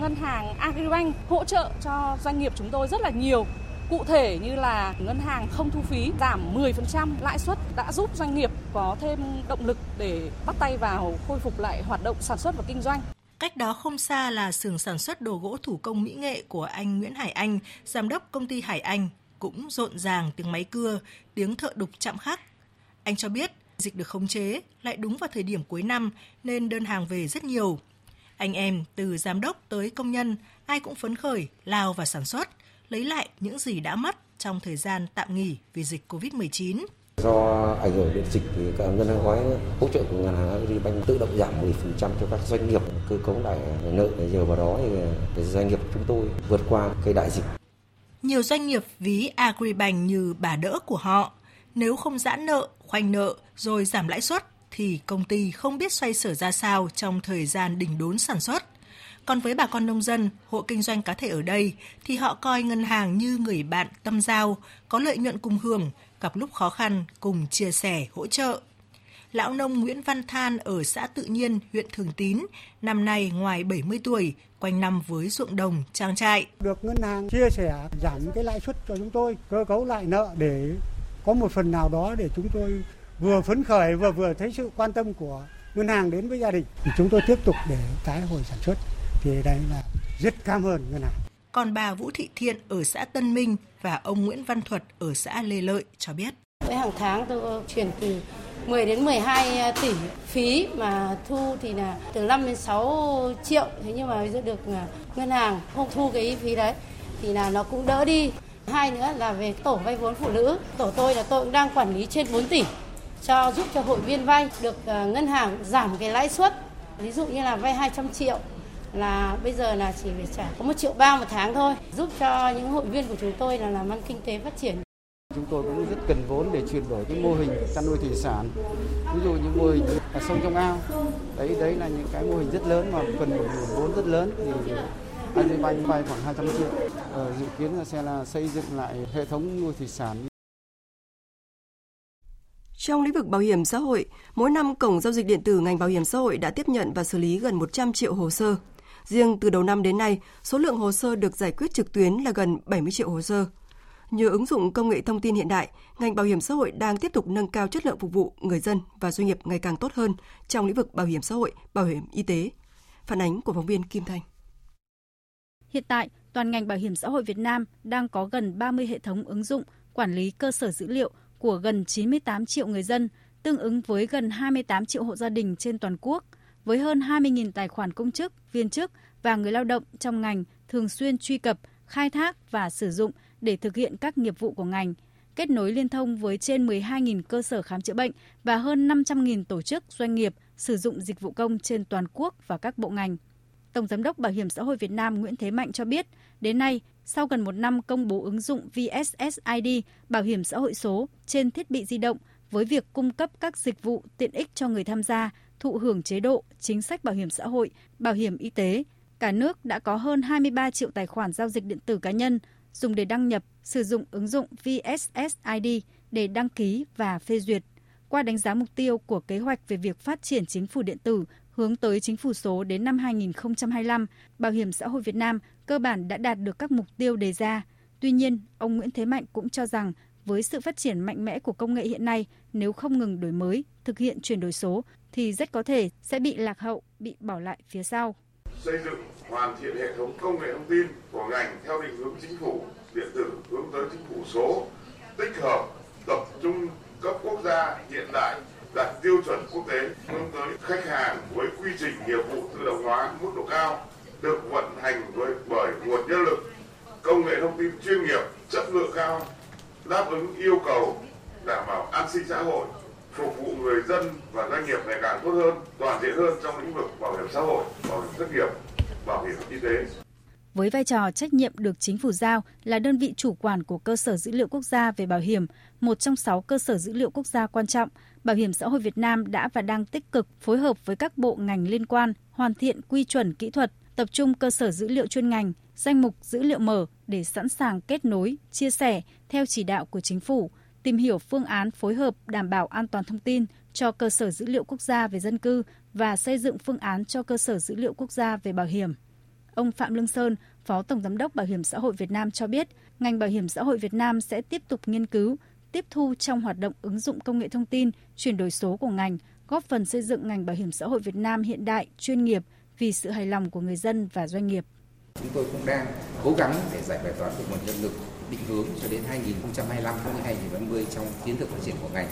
Ngân hàng Agribank hỗ trợ cho doanh nghiệp chúng tôi rất là nhiều. Cụ thể như là ngân hàng không thu phí giảm 10% lãi suất đã giúp doanh nghiệp có thêm động lực để bắt tay vào khôi phục lại hoạt động sản xuất và kinh doanh. Cách đó không xa là xưởng sản xuất đồ gỗ thủ công mỹ nghệ của anh Nguyễn Hải Anh, giám đốc công ty Hải Anh, cũng rộn ràng tiếng máy cưa, tiếng thợ đục chạm khắc. Anh cho biết dịch được khống chế lại đúng vào thời điểm cuối năm nên đơn hàng về rất nhiều. Anh em từ giám đốc tới công nhân ai cũng phấn khởi lao vào sản xuất, lấy lại những gì đã mất trong thời gian tạm nghỉ vì dịch Covid-19. Do ảnh hưởng đến dịch thì các ngân hàng gói hỗ trợ của ngân hàng Agribank tự động giảm 10% cho các doanh nghiệp cơ cấu lại nợ nhờ vào đó thì doanh nghiệp chúng tôi vượt qua cái đại dịch. Nhiều doanh nghiệp ví Agribank như bà đỡ của họ. Nếu không giãn nợ, khoanh nợ rồi giảm lãi suất thì công ty không biết xoay sở ra sao trong thời gian đỉnh đốn sản xuất. Còn với bà con nông dân, hộ kinh doanh cá thể ở đây thì họ coi ngân hàng như người bạn tâm giao, có lợi nhuận cùng hưởng, gặp lúc khó khăn cùng chia sẻ, hỗ trợ. Lão nông Nguyễn Văn Than ở xã Tự Nhiên, huyện Thường Tín, năm nay ngoài 70 tuổi, quanh năm với ruộng đồng, trang trại. Được ngân hàng chia sẻ giảm cái lãi suất cho chúng tôi, cơ cấu lại nợ để có một phần nào đó để chúng tôi vừa phấn khởi vừa vừa thấy sự quan tâm của ngân hàng đến với gia đình thì chúng tôi tiếp tục để tái hồi sản xuất thì đây là rất cảm ơn ngân hàng. Còn bà Vũ Thị Thiện ở xã Tân Minh và ông Nguyễn Văn Thuật ở xã Lê Lợi cho biết. Với hàng tháng tôi chuyển từ 10 đến 12 tỷ phí mà thu thì là từ 5 đến 6 triệu thế nhưng mà được à, ngân hàng không thu cái phí đấy thì là nó cũng đỡ đi. Hai nữa là về tổ vay vốn phụ nữ, tổ tôi là tôi cũng đang quản lý trên 4 tỷ cho giúp cho hội viên vay được ờ, ngân hàng giảm cái lãi suất ví dụ như là vay 200 triệu là bây giờ là chỉ phải trả có một triệu ba một tháng thôi giúp cho những hội viên của chúng tôi là làm ăn kinh tế phát triển Chúng tôi cũng rất cần vốn để chuyển đổi cái mô hình chăn nuôi thủy sản. Ví dụ như mô hình ở sông trong ao. Đấy đấy là những cái mô hình rất lớn mà cần một nguồn vốn rất lớn thì Agribank vay khoảng 200 triệu. Ờ, dự kiến là sẽ là xây dựng lại hệ thống nuôi thủy sản trong lĩnh vực bảo hiểm xã hội, mỗi năm Cổng Giao dịch Điện tử ngành bảo hiểm xã hội đã tiếp nhận và xử lý gần 100 triệu hồ sơ. Riêng từ đầu năm đến nay, số lượng hồ sơ được giải quyết trực tuyến là gần 70 triệu hồ sơ. Nhờ ứng dụng công nghệ thông tin hiện đại, ngành bảo hiểm xã hội đang tiếp tục nâng cao chất lượng phục vụ người dân và doanh nghiệp ngày càng tốt hơn trong lĩnh vực bảo hiểm xã hội, bảo hiểm y tế. Phản ánh của phóng viên Kim Thanh. Hiện tại, toàn ngành bảo hiểm xã hội Việt Nam đang có gần 30 hệ thống ứng dụng quản lý cơ sở dữ liệu của gần 98 triệu người dân, tương ứng với gần 28 triệu hộ gia đình trên toàn quốc, với hơn 20.000 tài khoản công chức, viên chức và người lao động trong ngành thường xuyên truy cập, khai thác và sử dụng để thực hiện các nghiệp vụ của ngành, kết nối liên thông với trên 12.000 cơ sở khám chữa bệnh và hơn 500.000 tổ chức doanh nghiệp sử dụng dịch vụ công trên toàn quốc và các bộ ngành. Tổng Giám đốc Bảo hiểm xã hội Việt Nam Nguyễn Thế Mạnh cho biết, đến nay, sau gần một năm công bố ứng dụng VSSID bảo hiểm xã hội số trên thiết bị di động với việc cung cấp các dịch vụ tiện ích cho người tham gia thụ hưởng chế độ, chính sách bảo hiểm xã hội, bảo hiểm y tế, cả nước đã có hơn 23 triệu tài khoản giao dịch điện tử cá nhân dùng để đăng nhập, sử dụng ứng dụng VSSID để đăng ký và phê duyệt. Qua đánh giá mục tiêu của kế hoạch về việc phát triển chính phủ điện tử hướng tới chính phủ số đến năm 2025, Bảo hiểm xã hội Việt Nam cơ bản đã đạt được các mục tiêu đề ra. Tuy nhiên, ông Nguyễn Thế Mạnh cũng cho rằng với sự phát triển mạnh mẽ của công nghệ hiện nay, nếu không ngừng đổi mới, thực hiện chuyển đổi số thì rất có thể sẽ bị lạc hậu, bị bỏ lại phía sau. Xây dựng hoàn thiện hệ thống công nghệ thông tin của ngành theo định hướng chính phủ điện tử hướng tới chính phủ số, tích hợp, tập trung cấp quốc gia hiện đại đạt tiêu chuẩn quốc tế hướng tới khách hàng với quy trình nghiệp vụ tự động hóa mức độ cao được vận hành với bởi nguồn nhân lực công nghệ thông tin chuyên nghiệp chất lượng cao đáp ứng yêu cầu đảm bảo an sinh xã hội phục vụ người dân và doanh nghiệp ngày càng tốt hơn toàn diện hơn trong lĩnh vực bảo hiểm xã hội bảo hiểm thất nghiệp bảo hiểm y tế. Với vai trò trách nhiệm được chính phủ giao là đơn vị chủ quản của cơ sở dữ liệu quốc gia về bảo hiểm, một trong sáu cơ sở dữ liệu quốc gia quan trọng, Bảo hiểm xã hội Việt Nam đã và đang tích cực phối hợp với các bộ ngành liên quan hoàn thiện quy chuẩn kỹ thuật, tập trung cơ sở dữ liệu chuyên ngành, danh mục dữ liệu mở để sẵn sàng kết nối, chia sẻ theo chỉ đạo của chính phủ, tìm hiểu phương án phối hợp đảm bảo an toàn thông tin cho cơ sở dữ liệu quốc gia về dân cư và xây dựng phương án cho cơ sở dữ liệu quốc gia về bảo hiểm. Ông Phạm Lương Sơn, Phó Tổng Giám đốc Bảo hiểm xã hội Việt Nam cho biết, ngành bảo hiểm xã hội Việt Nam sẽ tiếp tục nghiên cứu, tiếp thu trong hoạt động ứng dụng công nghệ thông tin, chuyển đổi số của ngành, góp phần xây dựng ngành bảo hiểm xã hội Việt Nam hiện đại, chuyên nghiệp vì sự hài lòng của người dân và doanh nghiệp. Chúng tôi cũng đang cố gắng để giải bài toán về nguồn nhân lực định hướng cho đến 2025 cũng như 2030 trong chiến lược phát triển của ngành.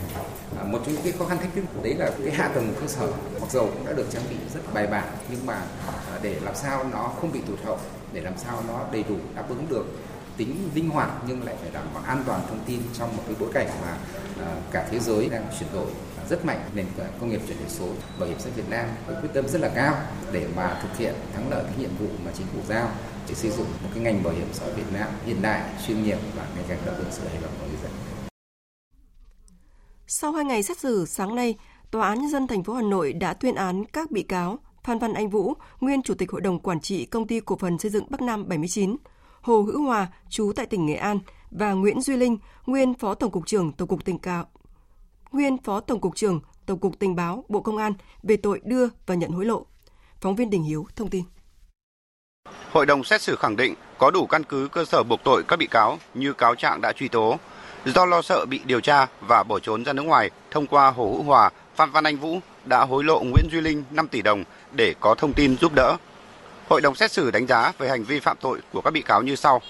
À, một trong những cái khó khăn thách thức đấy là cái hạ tầng cơ sở mặc dù cũng đã được trang bị rất bài bản nhưng mà à, để làm sao nó không bị tụt hậu, để làm sao nó đầy đủ đáp ứng được tính linh hoạt nhưng lại phải đảm bảo an toàn thông tin trong một cái bối cảnh mà à, cả thế giới đang chuyển đổi rất mạnh nền công nghiệp chuyển đổi số bảo hiểm xã hội Việt Nam với quyết tâm rất là cao để mà thực hiện thắng lợi cái nhiệm vụ mà chính phủ giao để xây dựng một cái ngành bảo hiểm xã hội Việt Nam hiện đại, chuyên nghiệp và ngày càng đáp ứng sự hài lòng của người dân. Sau hai ngày xét xử sáng nay, Tòa án nhân dân thành phố Hà Nội đã tuyên án các bị cáo Phan Văn Anh Vũ, nguyên chủ tịch hội đồng quản trị công ty cổ phần xây dựng Bắc Nam 79, Hồ Hữu Hòa, chú tại tỉnh Nghệ An và Nguyễn Duy Linh, nguyên phó tổng cục trưởng Tổng cục Tình cáo nguyên Phó Tổng cục trưởng Tổng cục Tình báo Bộ Công an về tội đưa và nhận hối lộ. Phóng viên Đình Hiếu thông tin. Hội đồng xét xử khẳng định có đủ căn cứ cơ sở buộc tội các bị cáo như cáo trạng đã truy tố. Do lo sợ bị điều tra và bỏ trốn ra nước ngoài, thông qua Hồ Hữu Hòa, Phan Văn Anh Vũ đã hối lộ Nguyễn Duy Linh 5 tỷ đồng để có thông tin giúp đỡ. Hội đồng xét xử đánh giá về hành vi phạm tội của các bị cáo như sau.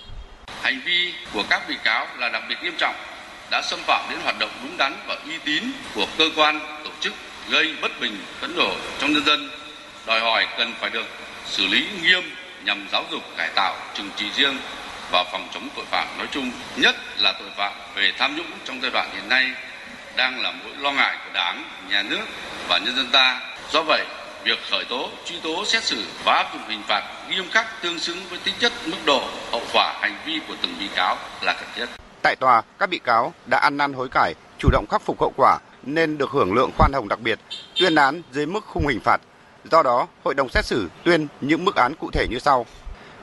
Hành vi của các bị cáo là đặc biệt nghiêm trọng, đã xâm phạm đến hoạt động đúng đắn và uy tín của cơ quan, tổ chức gây bất bình, phẫn nộ trong nhân dân, đòi hỏi cần phải được xử lý nghiêm nhằm giáo dục cải tạo trừng trị riêng và phòng chống tội phạm nói chung, nhất là tội phạm về tham nhũng trong giai đoạn hiện nay đang là mối lo ngại của Đảng, Nhà nước và nhân dân ta. Do vậy, việc khởi tố, truy tố, xét xử và áp dụng hình phạt nghiêm khắc tương xứng với tính chất, mức độ, hậu quả hành vi của từng bị cáo là cần thiết. Tại tòa, các bị cáo đã ăn năn hối cải, chủ động khắc phục hậu quả nên được hưởng lượng khoan hồng đặc biệt, tuyên án dưới mức khung hình phạt. Do đó, hội đồng xét xử tuyên những mức án cụ thể như sau.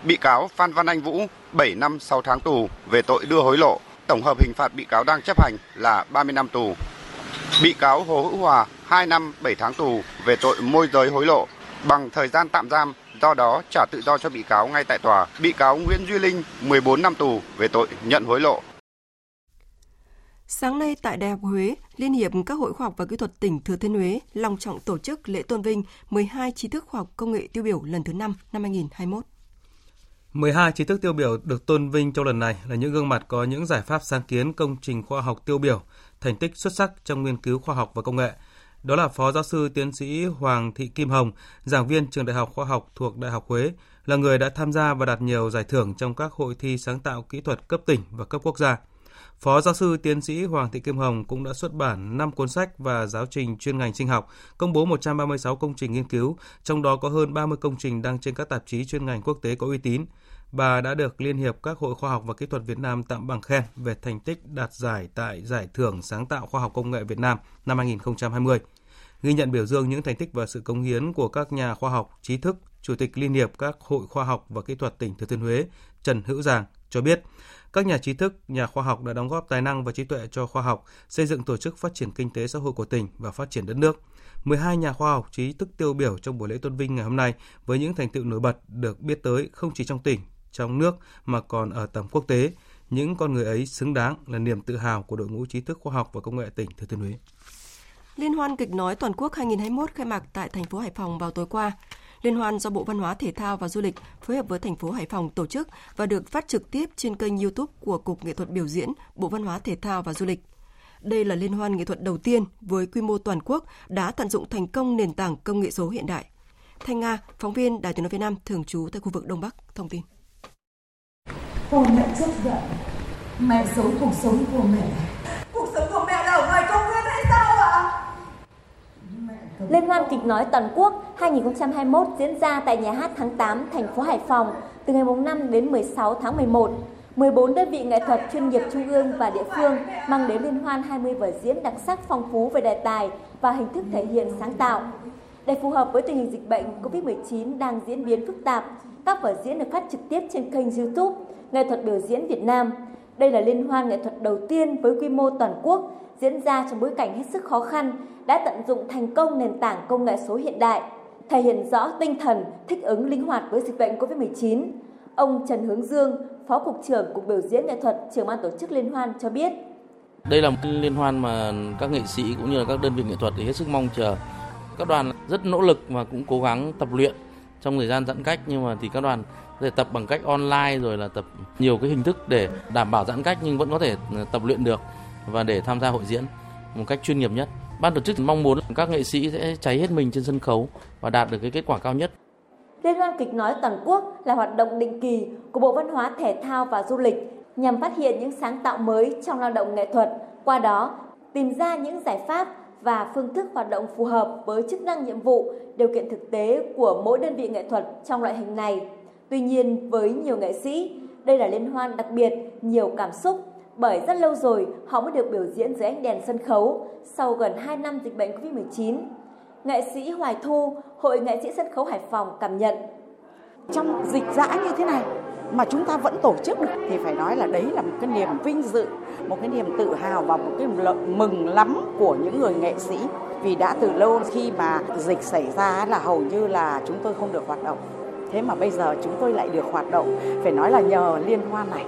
Bị cáo Phan Văn Anh Vũ 7 năm 6 tháng tù về tội đưa hối lộ, tổng hợp hình phạt bị cáo đang chấp hành là 30 năm tù. Bị cáo Hồ Hữu Hòa 2 năm 7 tháng tù về tội môi giới hối lộ bằng thời gian tạm giam do đó trả tự do cho bị cáo ngay tại tòa. Bị cáo Nguyễn Duy Linh 14 năm tù về tội nhận hối lộ. Sáng nay tại Đại học Huế, Liên hiệp các hội khoa học và kỹ thuật tỉnh Thừa Thiên Huế long trọng tổ chức lễ tôn vinh 12 trí thức khoa học công nghệ tiêu biểu lần thứ 5 năm 2021. 12 trí thức tiêu biểu được tôn vinh trong lần này là những gương mặt có những giải pháp sáng kiến công trình khoa học tiêu biểu, thành tích xuất sắc trong nghiên cứu khoa học và công nghệ. Đó là Phó Giáo sư Tiến sĩ Hoàng Thị Kim Hồng, giảng viên trường Đại học Khoa học thuộc Đại học Huế, là người đã tham gia và đạt nhiều giải thưởng trong các hội thi sáng tạo kỹ thuật cấp tỉnh và cấp quốc gia. Phó giáo sư tiến sĩ Hoàng Thị Kim Hồng cũng đã xuất bản 5 cuốn sách và giáo trình chuyên ngành sinh học, công bố 136 công trình nghiên cứu, trong đó có hơn 30 công trình đăng trên các tạp chí chuyên ngành quốc tế có uy tín. Bà đã được Liên hiệp các hội khoa học và kỹ thuật Việt Nam tặng bằng khen về thành tích đạt giải tại Giải thưởng Sáng tạo khoa học công nghệ Việt Nam năm 2020. Ghi nhận biểu dương những thành tích và sự cống hiến của các nhà khoa học, trí thức, Chủ tịch Liên hiệp các hội khoa học và kỹ thuật tỉnh Thừa Thiên Huế Trần Hữu Giàng cho biết, các nhà trí thức, nhà khoa học đã đóng góp tài năng và trí tuệ cho khoa học, xây dựng tổ chức phát triển kinh tế xã hội của tỉnh và phát triển đất nước. 12 nhà khoa học trí thức tiêu biểu trong buổi lễ tôn vinh ngày hôm nay với những thành tựu nổi bật được biết tới không chỉ trong tỉnh, trong nước mà còn ở tầm quốc tế. Những con người ấy xứng đáng là niềm tự hào của đội ngũ trí thức khoa học và công nghệ tỉnh Thừa Thiên Huế. Liên hoan kịch nói toàn quốc 2021 khai mạc tại thành phố Hải Phòng vào tối qua. Liên hoan do Bộ Văn hóa Thể thao và Du lịch phối hợp với thành phố Hải Phòng tổ chức và được phát trực tiếp trên kênh YouTube của Cục Nghệ thuật biểu diễn Bộ Văn hóa Thể thao và Du lịch. Đây là liên hoan nghệ thuật đầu tiên với quy mô toàn quốc đã tận dụng thành công nền tảng công nghệ số hiện đại. Thanh Nga, phóng viên Đài tiếng nói Việt Nam thường trú tại khu vực Đông Bắc thông tin. Cô mẹ chấp giận, mẹ sống cuộc sống của mẹ. Liên hoan kịch nói toàn quốc 2021 diễn ra tại Nhà hát tháng 8, thành phố Hải Phòng từ ngày 5 đến 16 tháng 11. 14 đơn vị nghệ thuật chuyên nghiệp trung ương và địa phương mang đến liên hoan 20 vở diễn đặc sắc phong phú về đề tài và hình thức thể hiện sáng tạo. Để phù hợp với tình hình dịch bệnh COVID-19 đang diễn biến phức tạp, các vở diễn được phát trực tiếp trên kênh YouTube Nghệ thuật biểu diễn Việt Nam. Đây là liên hoan nghệ thuật đầu tiên với quy mô toàn quốc diễn ra trong bối cảnh hết sức khó khăn đã tận dụng thành công nền tảng công nghệ số hiện đại, thể hiện rõ tinh thần thích ứng linh hoạt với dịch bệnh COVID-19. Ông Trần Hướng Dương, Phó Cục trưởng Cục Biểu diễn Nghệ thuật, trưởng ban tổ chức Liên hoan cho biết. Đây là một liên hoan mà các nghệ sĩ cũng như là các đơn vị nghệ thuật thì hết sức mong chờ. Các đoàn rất nỗ lực và cũng cố gắng tập luyện trong thời gian giãn cách nhưng mà thì các đoàn để tập bằng cách online rồi là tập nhiều cái hình thức để đảm bảo giãn cách nhưng vẫn có thể tập luyện được và để tham gia hội diễn một cách chuyên nghiệp nhất. Ban tổ chức mong muốn các nghệ sĩ sẽ cháy hết mình trên sân khấu và đạt được cái kết quả cao nhất. Liên hoan kịch nói toàn quốc là hoạt động định kỳ của Bộ Văn hóa Thể thao và Du lịch nhằm phát hiện những sáng tạo mới trong lao động nghệ thuật, qua đó tìm ra những giải pháp và phương thức hoạt động phù hợp với chức năng nhiệm vụ, điều kiện thực tế của mỗi đơn vị nghệ thuật trong loại hình này. Tuy nhiên, với nhiều nghệ sĩ, đây là liên hoan đặc biệt, nhiều cảm xúc, bởi rất lâu rồi họ mới được biểu diễn dưới ánh đèn sân khấu sau gần 2 năm dịch bệnh Covid-19. Nghệ sĩ Hoài Thu, Hội nghệ sĩ sân khấu Hải Phòng cảm nhận. Trong dịch dã như thế này mà chúng ta vẫn tổ chức được thì phải nói là đấy là một cái niềm vinh dự, một cái niềm tự hào và một cái mừng lắm của những người nghệ sĩ vì đã từ lâu khi mà dịch xảy ra là hầu như là chúng tôi không được hoạt động. Thế mà bây giờ chúng tôi lại được hoạt động, phải nói là nhờ liên hoan này.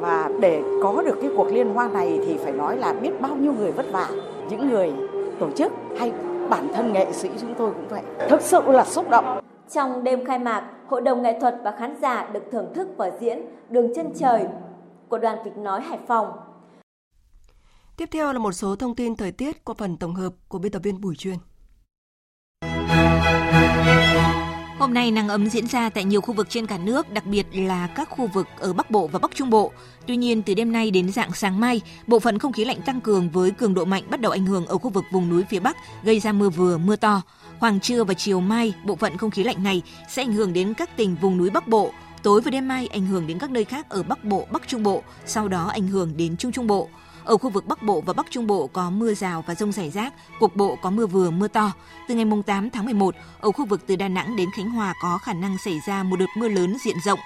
Và để có được cái cuộc liên hoan này thì phải nói là biết bao nhiêu người vất vả, những người tổ chức hay bản thân nghệ sĩ chúng tôi cũng vậy. Thực sự là xúc động. Trong đêm khai mạc, hội đồng nghệ thuật và khán giả được thưởng thức vở diễn Đường chân trời của đoàn kịch nói Hải Phòng. Tiếp theo là một số thông tin thời tiết qua phần tổng hợp của biên tập viên Bùi Chuyên. Hôm nay nắng ấm diễn ra tại nhiều khu vực trên cả nước, đặc biệt là các khu vực ở Bắc Bộ và Bắc Trung Bộ. Tuy nhiên, từ đêm nay đến dạng sáng mai, bộ phận không khí lạnh tăng cường với cường độ mạnh bắt đầu ảnh hưởng ở khu vực vùng núi phía Bắc, gây ra mưa vừa, mưa to. Khoảng trưa và chiều mai, bộ phận không khí lạnh này sẽ ảnh hưởng đến các tỉnh vùng núi Bắc Bộ. Tối và đêm mai ảnh hưởng đến các nơi khác ở Bắc Bộ, Bắc Trung Bộ, sau đó ảnh hưởng đến Trung Trung Bộ. Ở khu vực Bắc Bộ và Bắc Trung Bộ có mưa rào và rông rải rác, cục bộ có mưa vừa mưa to. Từ ngày 8 tháng 11, ở khu vực từ Đà Nẵng đến Khánh Hòa có khả năng xảy ra một đợt mưa lớn diện rộng.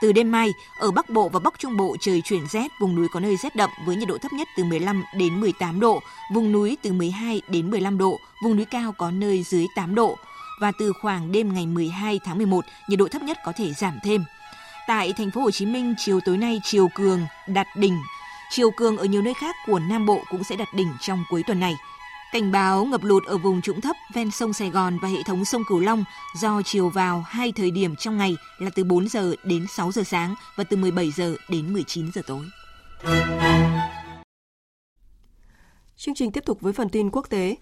Từ đêm mai, ở Bắc Bộ và Bắc Trung Bộ trời chuyển rét, vùng núi có nơi rét đậm với nhiệt độ thấp nhất từ 15 đến 18 độ, vùng núi từ 12 đến 15 độ, vùng núi cao có nơi dưới 8 độ. Và từ khoảng đêm ngày 12 tháng 11, nhiệt độ thấp nhất có thể giảm thêm. Tại thành phố Hồ Chí Minh, chiều tối nay chiều cường đạt đỉnh Chiều cường ở nhiều nơi khác của Nam Bộ cũng sẽ đạt đỉnh trong cuối tuần này. Cảnh báo ngập lụt ở vùng trũng thấp ven sông Sài Gòn và hệ thống sông Cửu Long do chiều vào hai thời điểm trong ngày là từ 4 giờ đến 6 giờ sáng và từ 17 giờ đến 19 giờ tối. Chương trình tiếp tục với phần tin quốc tế.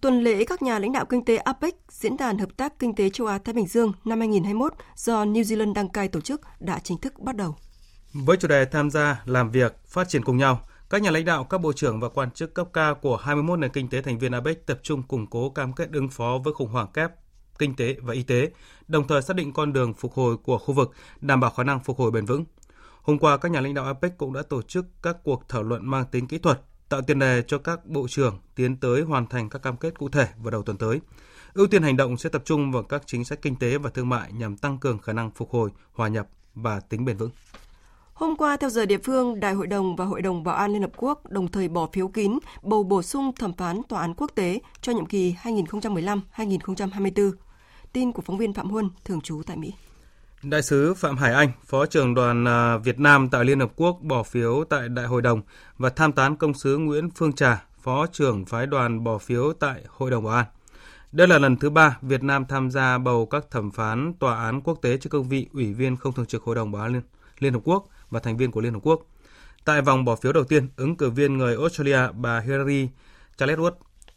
Tuần lễ các nhà lãnh đạo kinh tế APEC, Diễn đàn Hợp tác Kinh tế châu Á-Thái Bình Dương năm 2021 do New Zealand đăng cai tổ chức đã chính thức bắt đầu. Với chủ đề tham gia, làm việc, phát triển cùng nhau, các nhà lãnh đạo, các bộ trưởng và quan chức cấp cao của 21 nền kinh tế thành viên APEC tập trung củng cố cam kết ứng phó với khủng hoảng kép kinh tế và y tế, đồng thời xác định con đường phục hồi của khu vực, đảm bảo khả năng phục hồi bền vững. Hôm qua, các nhà lãnh đạo APEC cũng đã tổ chức các cuộc thảo luận mang tính kỹ thuật, tạo tiền đề cho các bộ trưởng tiến tới hoàn thành các cam kết cụ thể vào đầu tuần tới. Ưu tiên hành động sẽ tập trung vào các chính sách kinh tế và thương mại nhằm tăng cường khả năng phục hồi, hòa nhập và tính bền vững. Hôm qua, theo giờ địa phương, Đại hội đồng và Hội đồng Bảo an Liên Hợp Quốc đồng thời bỏ phiếu kín bầu bổ sung thẩm phán tòa án quốc tế cho nhiệm kỳ 2015-2024. Tin của phóng viên Phạm Huân, thường trú tại Mỹ. Đại sứ Phạm Hải Anh, Phó trưởng đoàn à, Việt Nam tại Liên Hợp Quốc bỏ phiếu tại Đại hội đồng và tham tán công sứ Nguyễn Phương Trà, Phó trưởng phái đoàn bỏ phiếu tại Hội đồng Bảo an. Đây là lần thứ ba Việt Nam tham gia bầu các thẩm phán tòa án quốc tế trên cương vị Ủy viên không thường trực Hội đồng Bảo an Liên Hợp Quốc và thành viên của Liên Hợp Quốc. Tại vòng bỏ phiếu đầu tiên, ứng cử viên người Australia bà Hillary Charles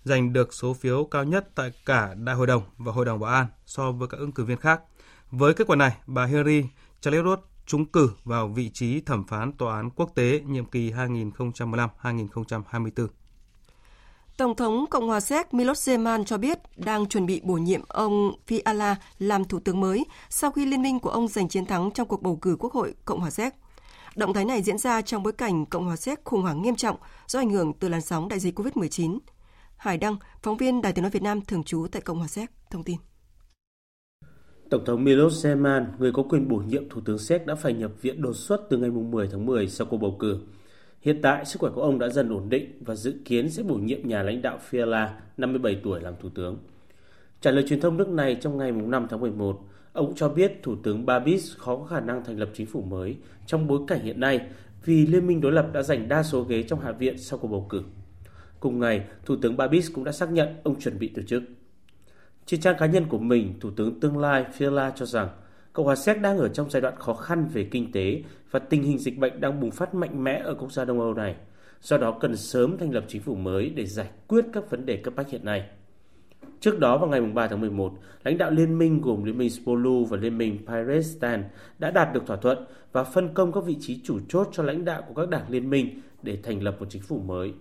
giành được số phiếu cao nhất tại cả Đại hội đồng và Hội đồng Bảo an so với các ứng cử viên khác. Với kết quả này, bà Hillary Charles trúng cử vào vị trí thẩm phán tòa án quốc tế nhiệm kỳ 2015-2024. Tổng thống Cộng hòa Séc Miloš Zeman cho biết đang chuẩn bị bổ nhiệm ông Fiala làm thủ tướng mới sau khi liên minh của ông giành chiến thắng trong cuộc bầu cử Quốc hội Cộng hòa Séc. Động thái này diễn ra trong bối cảnh Cộng hòa Séc khủng hoảng nghiêm trọng do ảnh hưởng từ làn sóng đại dịch COVID-19. Hải Đăng, phóng viên Đài tiếng nói Việt Nam thường trú tại Cộng hòa Séc, thông tin. Tổng thống Miloš Zeman, người có quyền bổ nhiệm Thủ tướng Séc đã phải nhập viện đột xuất từ ngày 10 tháng 10 sau cuộc bầu cử. Hiện tại, sức khỏe của ông đã dần ổn định và dự kiến sẽ bổ nhiệm nhà lãnh đạo Fiala, 57 tuổi làm thủ tướng. Trả lời truyền thông nước này trong ngày 5 tháng 11, Ông cho biết Thủ tướng Babis khó có khả năng thành lập chính phủ mới trong bối cảnh hiện nay vì Liên minh đối lập đã giành đa số ghế trong Hạ viện sau cuộc bầu cử. Cùng ngày, Thủ tướng Babis cũng đã xác nhận ông chuẩn bị từ chức. Trên trang cá nhân của mình, Thủ tướng tương lai Fiala cho rằng Cộng hòa Séc đang ở trong giai đoạn khó khăn về kinh tế và tình hình dịch bệnh đang bùng phát mạnh mẽ ở quốc gia Đông Âu này. Do đó cần sớm thành lập chính phủ mới để giải quyết các vấn đề cấp bách hiện nay. Trước đó vào ngày 3 tháng 11, lãnh đạo liên minh gồm Liên minh Spolu và Liên minh Pirestan đã đạt được thỏa thuận và phân công các vị trí chủ chốt cho lãnh đạo của các đảng liên minh để thành lập một chính phủ mới.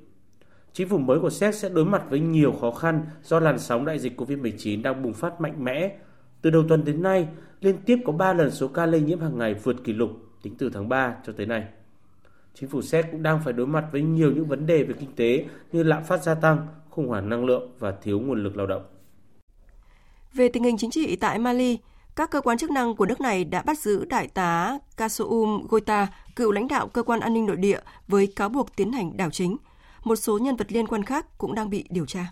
Chính phủ mới của Séc sẽ đối mặt với nhiều khó khăn do làn sóng đại dịch COVID-19 đang bùng phát mạnh mẽ. Từ đầu tuần đến nay, liên tiếp có 3 lần số ca lây nhiễm hàng ngày vượt kỷ lục tính từ tháng 3 cho tới nay. Chính phủ Séc cũng đang phải đối mặt với nhiều những vấn đề về kinh tế như lạm phát gia tăng, khủng hoảng năng lượng và thiếu nguồn lực lao động. Về tình hình chính trị tại Mali, các cơ quan chức năng của nước này đã bắt giữ đại tá Kasoum Goita, cựu lãnh đạo cơ quan an ninh nội địa với cáo buộc tiến hành đảo chính. Một số nhân vật liên quan khác cũng đang bị điều tra.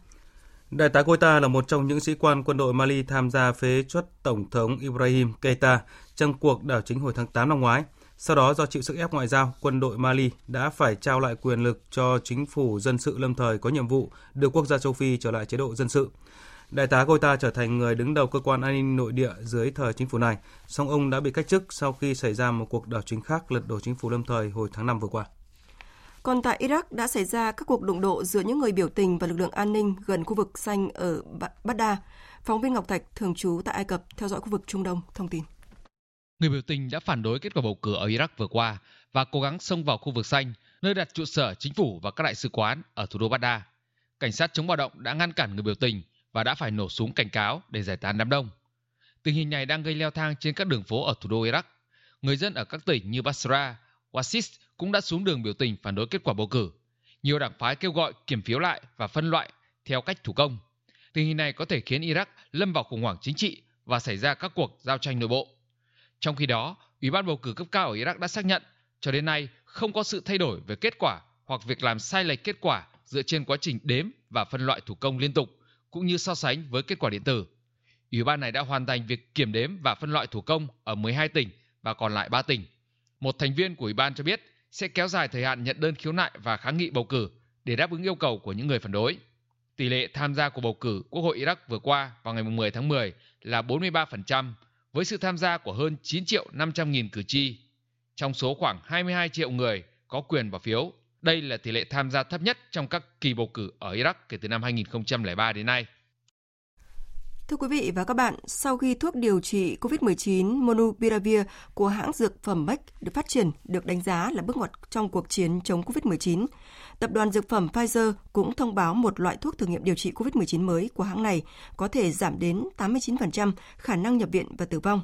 Đại tá Goita là một trong những sĩ quan quân đội Mali tham gia phế chuất Tổng thống Ibrahim Keita trong cuộc đảo chính hồi tháng 8 năm ngoái. Sau đó do chịu sức ép ngoại giao, quân đội Mali đã phải trao lại quyền lực cho chính phủ dân sự lâm thời có nhiệm vụ đưa quốc gia châu Phi trở lại chế độ dân sự. Đại tá Goita trở thành người đứng đầu cơ quan an ninh nội địa dưới thời chính phủ này, song ông đã bị cách chức sau khi xảy ra một cuộc đảo chính khác lật đổ chính phủ lâm thời hồi tháng 5 vừa qua. Còn tại Iraq đã xảy ra các cuộc đụng độ giữa những người biểu tình và lực lượng an ninh gần khu vực xanh ở Baghdad. Phóng viên Ngọc Thạch thường trú tại Ai Cập theo dõi khu vực Trung Đông thông tin. Người biểu tình đã phản đối kết quả bầu cử ở Iraq vừa qua và cố gắng xông vào khu vực xanh, nơi đặt trụ sở chính phủ và các đại sứ quán ở thủ đô Baghdad. Cảnh sát chống bạo động đã ngăn cản người biểu tình và đã phải nổ súng cảnh cáo để giải tán đám đông. Tình hình này đang gây leo thang trên các đường phố ở thủ đô Iraq. Người dân ở các tỉnh như Basra, Wasis cũng đã xuống đường biểu tình phản đối kết quả bầu cử. Nhiều đảng phái kêu gọi kiểm phiếu lại và phân loại theo cách thủ công. Tình hình này có thể khiến Iraq lâm vào khủng hoảng chính trị và xảy ra các cuộc giao tranh nội bộ. Trong khi đó, Ủy ban bầu cử cấp cao ở Iraq đã xác nhận cho đến nay không có sự thay đổi về kết quả hoặc việc làm sai lệch kết quả dựa trên quá trình đếm và phân loại thủ công liên tục cũng như so sánh với kết quả điện tử. Ủy ban này đã hoàn thành việc kiểm đếm và phân loại thủ công ở 12 tỉnh và còn lại 3 tỉnh. Một thành viên của Ủy ban cho biết sẽ kéo dài thời hạn nhận đơn khiếu nại và kháng nghị bầu cử để đáp ứng yêu cầu của những người phản đối. Tỷ lệ tham gia của bầu cử Quốc hội Iraq vừa qua vào ngày 10 tháng 10 là 43%, với sự tham gia của hơn 9 triệu 500 nghìn cử tri. Trong số khoảng 22 triệu người có quyền bỏ phiếu, đây là tỷ lệ tham gia thấp nhất trong các kỳ bầu cử ở Iraq kể từ năm 2003 đến nay. Thưa quý vị và các bạn, sau khi thuốc điều trị COVID-19 Monupiravir của hãng dược phẩm Merck được phát triển được đánh giá là bước ngoặt trong cuộc chiến chống COVID-19, tập đoàn dược phẩm Pfizer cũng thông báo một loại thuốc thử nghiệm điều trị COVID-19 mới của hãng này có thể giảm đến 89% khả năng nhập viện và tử vong.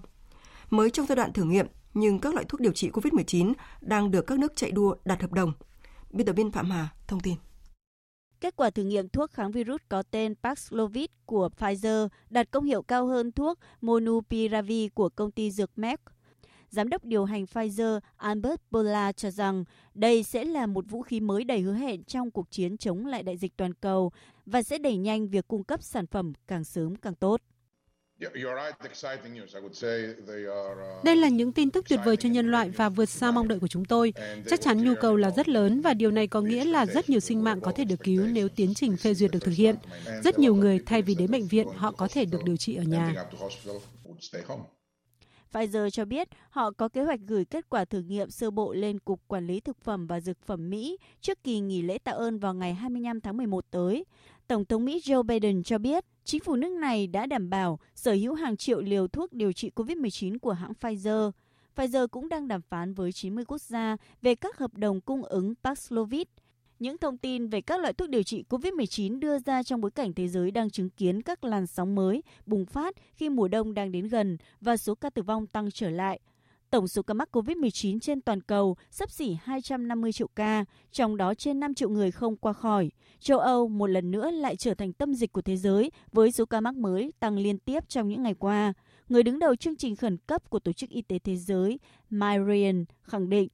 Mới trong giai đoạn thử nghiệm, nhưng các loại thuốc điều trị COVID-19 đang được các nước chạy đua đặt hợp đồng. Biên tập viên Phạm Hà thông tin. Kết quả thử nghiệm thuốc kháng virus có tên Paxlovid của Pfizer đạt công hiệu cao hơn thuốc Monupiravir của công ty dược Merck. Giám đốc điều hành Pfizer Albert Bourla cho rằng đây sẽ là một vũ khí mới đầy hứa hẹn trong cuộc chiến chống lại đại dịch toàn cầu và sẽ đẩy nhanh việc cung cấp sản phẩm càng sớm càng tốt. Đây là những tin tức tuyệt vời cho nhân loại và vượt xa mong đợi của chúng tôi. Chắc chắn nhu cầu là rất lớn và điều này có nghĩa là rất nhiều sinh mạng có thể được cứu nếu tiến trình phê duyệt được thực hiện. Rất nhiều người thay vì đến bệnh viện, họ có thể được điều trị ở nhà. Pfizer cho biết họ có kế hoạch gửi kết quả thử nghiệm sơ bộ lên Cục Quản lý Thực phẩm và Dược phẩm Mỹ trước kỳ nghỉ lễ tạ ơn vào ngày 25 tháng 11 tới. Tổng thống Mỹ Joe Biden cho biết chính phủ nước này đã đảm bảo sở hữu hàng triệu liều thuốc điều trị COVID-19 của hãng Pfizer. Pfizer cũng đang đàm phán với 90 quốc gia về các hợp đồng cung ứng Paxlovid. Những thông tin về các loại thuốc điều trị COVID-19 đưa ra trong bối cảnh thế giới đang chứng kiến các làn sóng mới bùng phát khi mùa đông đang đến gần và số ca tử vong tăng trở lại – Tổng số ca mắc COVID-19 trên toàn cầu sắp xỉ 250 triệu ca, trong đó trên 5 triệu người không qua khỏi. Châu Âu một lần nữa lại trở thành tâm dịch của thế giới với số ca mắc mới tăng liên tiếp trong những ngày qua. Người đứng đầu chương trình khẩn cấp của Tổ chức Y tế Thế giới, Myrian, khẳng định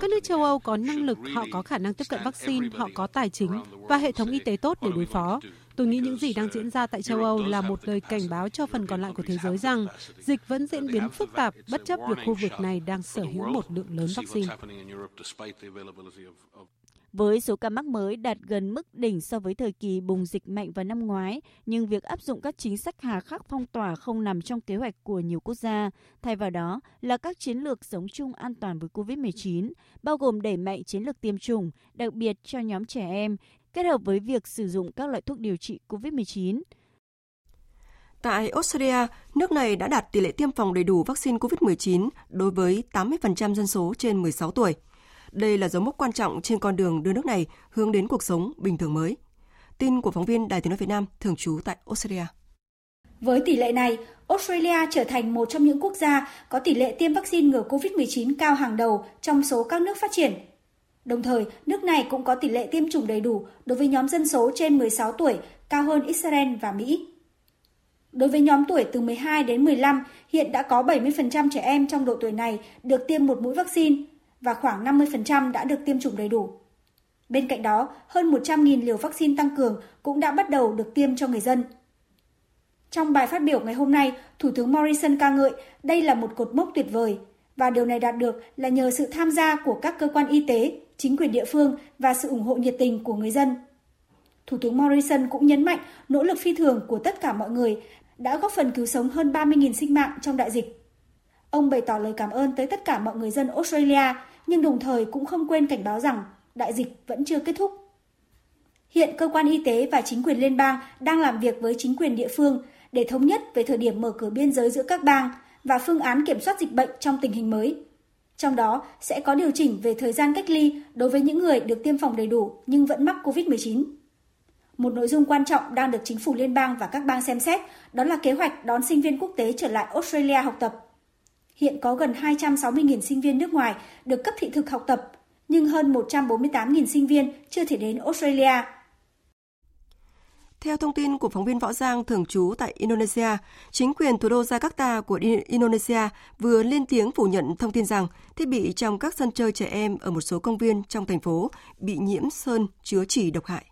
các nước châu Âu có năng lực, họ có khả năng tiếp cận vaccine, họ có tài chính và hệ thống y tế tốt để đối phó. Tôi nghĩ những gì đang diễn ra tại châu Âu là một lời cảnh báo cho phần còn lại của thế giới rằng dịch vẫn diễn biến phức tạp bất chấp việc khu vực này đang sở hữu một lượng lớn vaccine. Với số ca mắc mới đạt gần mức đỉnh so với thời kỳ bùng dịch mạnh vào năm ngoái, nhưng việc áp dụng các chính sách hà khắc phong tỏa không nằm trong kế hoạch của nhiều quốc gia. Thay vào đó là các chiến lược sống chung an toàn với COVID-19, bao gồm đẩy mạnh chiến lược tiêm chủng, đặc biệt cho nhóm trẻ em, kết hợp với việc sử dụng các loại thuốc điều trị COVID-19. Tại Australia, nước này đã đạt tỷ lệ tiêm phòng đầy đủ vaccine COVID-19 đối với 80% dân số trên 16 tuổi. Đây là dấu mốc quan trọng trên con đường đưa nước này hướng đến cuộc sống bình thường mới. Tin của phóng viên Đài Tiếng nói Việt Nam thường trú tại Australia. Với tỷ lệ này, Australia trở thành một trong những quốc gia có tỷ lệ tiêm vaccine ngừa COVID-19 cao hàng đầu trong số các nước phát triển. Đồng thời, nước này cũng có tỷ lệ tiêm chủng đầy đủ đối với nhóm dân số trên 16 tuổi, cao hơn Israel và Mỹ. Đối với nhóm tuổi từ 12 đến 15, hiện đã có 70% trẻ em trong độ tuổi này được tiêm một mũi vaccine và khoảng 50% đã được tiêm chủng đầy đủ. Bên cạnh đó, hơn 100.000 liều vaccine tăng cường cũng đã bắt đầu được tiêm cho người dân. Trong bài phát biểu ngày hôm nay, Thủ tướng Morrison ca ngợi đây là một cột mốc tuyệt vời và điều này đạt được là nhờ sự tham gia của các cơ quan y tế, chính quyền địa phương và sự ủng hộ nhiệt tình của người dân. Thủ tướng Morrison cũng nhấn mạnh nỗ lực phi thường của tất cả mọi người đã góp phần cứu sống hơn 30.000 sinh mạng trong đại dịch. Ông bày tỏ lời cảm ơn tới tất cả mọi người dân Australia, nhưng đồng thời cũng không quên cảnh báo rằng đại dịch vẫn chưa kết thúc. Hiện cơ quan y tế và chính quyền liên bang đang làm việc với chính quyền địa phương để thống nhất về thời điểm mở cửa biên giới giữa các bang và phương án kiểm soát dịch bệnh trong tình hình mới. Trong đó sẽ có điều chỉnh về thời gian cách ly đối với những người được tiêm phòng đầy đủ nhưng vẫn mắc COVID-19. Một nội dung quan trọng đang được chính phủ liên bang và các bang xem xét đó là kế hoạch đón sinh viên quốc tế trở lại Australia học tập. Hiện có gần 260.000 sinh viên nước ngoài được cấp thị thực học tập, nhưng hơn 148.000 sinh viên chưa thể đến Australia. Theo thông tin của phóng viên Võ Giang thường trú tại Indonesia, chính quyền thủ đô Jakarta của Indonesia vừa lên tiếng phủ nhận thông tin rằng thiết bị trong các sân chơi trẻ em ở một số công viên trong thành phố bị nhiễm sơn chứa chỉ độc hại.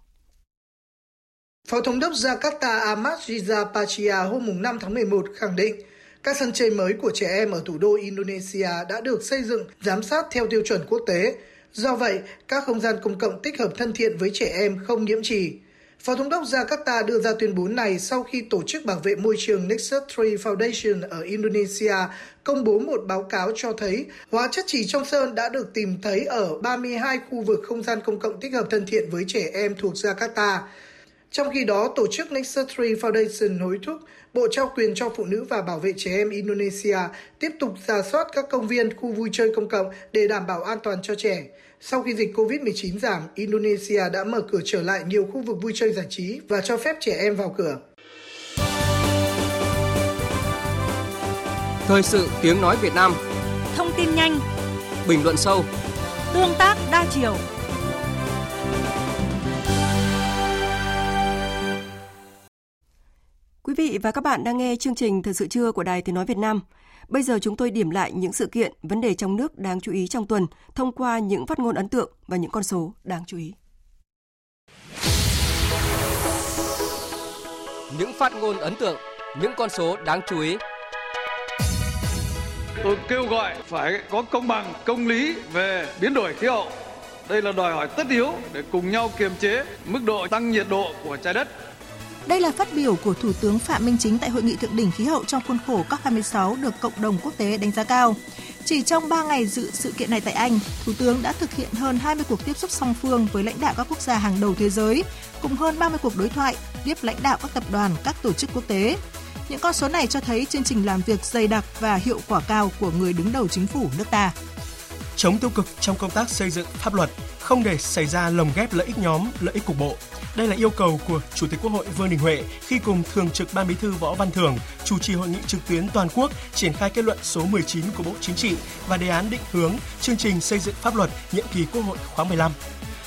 Phó Thống đốc Jakarta Ahmad Riza Pachia hôm 5 tháng 11 khẳng định các sân chơi mới của trẻ em ở thủ đô Indonesia đã được xây dựng, giám sát theo tiêu chuẩn quốc tế. Do vậy, các không gian công cộng tích hợp thân thiện với trẻ em không nhiễm trì. Phó Thống đốc Jakarta đưa ra tuyên bố này sau khi Tổ chức Bảo vệ Môi trường Nexus 3 Foundation ở Indonesia công bố một báo cáo cho thấy hóa chất chỉ trong sơn đã được tìm thấy ở 32 khu vực không gian công cộng tích hợp thân thiện với trẻ em thuộc Jakarta. Trong khi đó, tổ chức Nexus 3 Foundation hối thúc Bộ trao quyền cho phụ nữ và bảo vệ trẻ em Indonesia tiếp tục giả soát các công viên, khu vui chơi công cộng để đảm bảo an toàn cho trẻ. Sau khi dịch COVID-19 giảm, Indonesia đã mở cửa trở lại nhiều khu vực vui chơi giải trí và cho phép trẻ em vào cửa. Thời sự tiếng nói Việt Nam Thông tin nhanh Bình luận sâu Tương tác đa chiều vị và các bạn đang nghe chương trình Thời sự trưa của Đài Tiếng Nói Việt Nam. Bây giờ chúng tôi điểm lại những sự kiện, vấn đề trong nước đáng chú ý trong tuần thông qua những phát ngôn ấn tượng và những con số đáng chú ý. Những phát ngôn ấn tượng, những con số đáng chú ý. Tôi kêu gọi phải có công bằng, công lý về biến đổi khí hậu. Đây là đòi hỏi tất yếu để cùng nhau kiềm chế mức độ tăng nhiệt độ của trái đất đây là phát biểu của Thủ tướng Phạm Minh Chính tại hội nghị thượng đỉnh khí hậu trong khuôn khổ COP26 được cộng đồng quốc tế đánh giá cao. Chỉ trong 3 ngày dự sự kiện này tại Anh, Thủ tướng đã thực hiện hơn 20 cuộc tiếp xúc song phương với lãnh đạo các quốc gia hàng đầu thế giới, cùng hơn 30 cuộc đối thoại tiếp lãnh đạo các tập đoàn, các tổ chức quốc tế. Những con số này cho thấy chương trình làm việc dày đặc và hiệu quả cao của người đứng đầu chính phủ nước ta. Chống tiêu cực trong công tác xây dựng pháp luật, không để xảy ra lồng ghép lợi ích nhóm, lợi ích cục bộ, đây là yêu cầu của Chủ tịch Quốc hội Vương Đình Huệ khi cùng Thường trực Ban Bí thư Võ Văn Thưởng chủ trì hội nghị trực tuyến toàn quốc triển khai kết luận số 19 của Bộ Chính trị và đề án định hướng chương trình xây dựng pháp luật nhiệm kỳ Quốc hội khóa 15.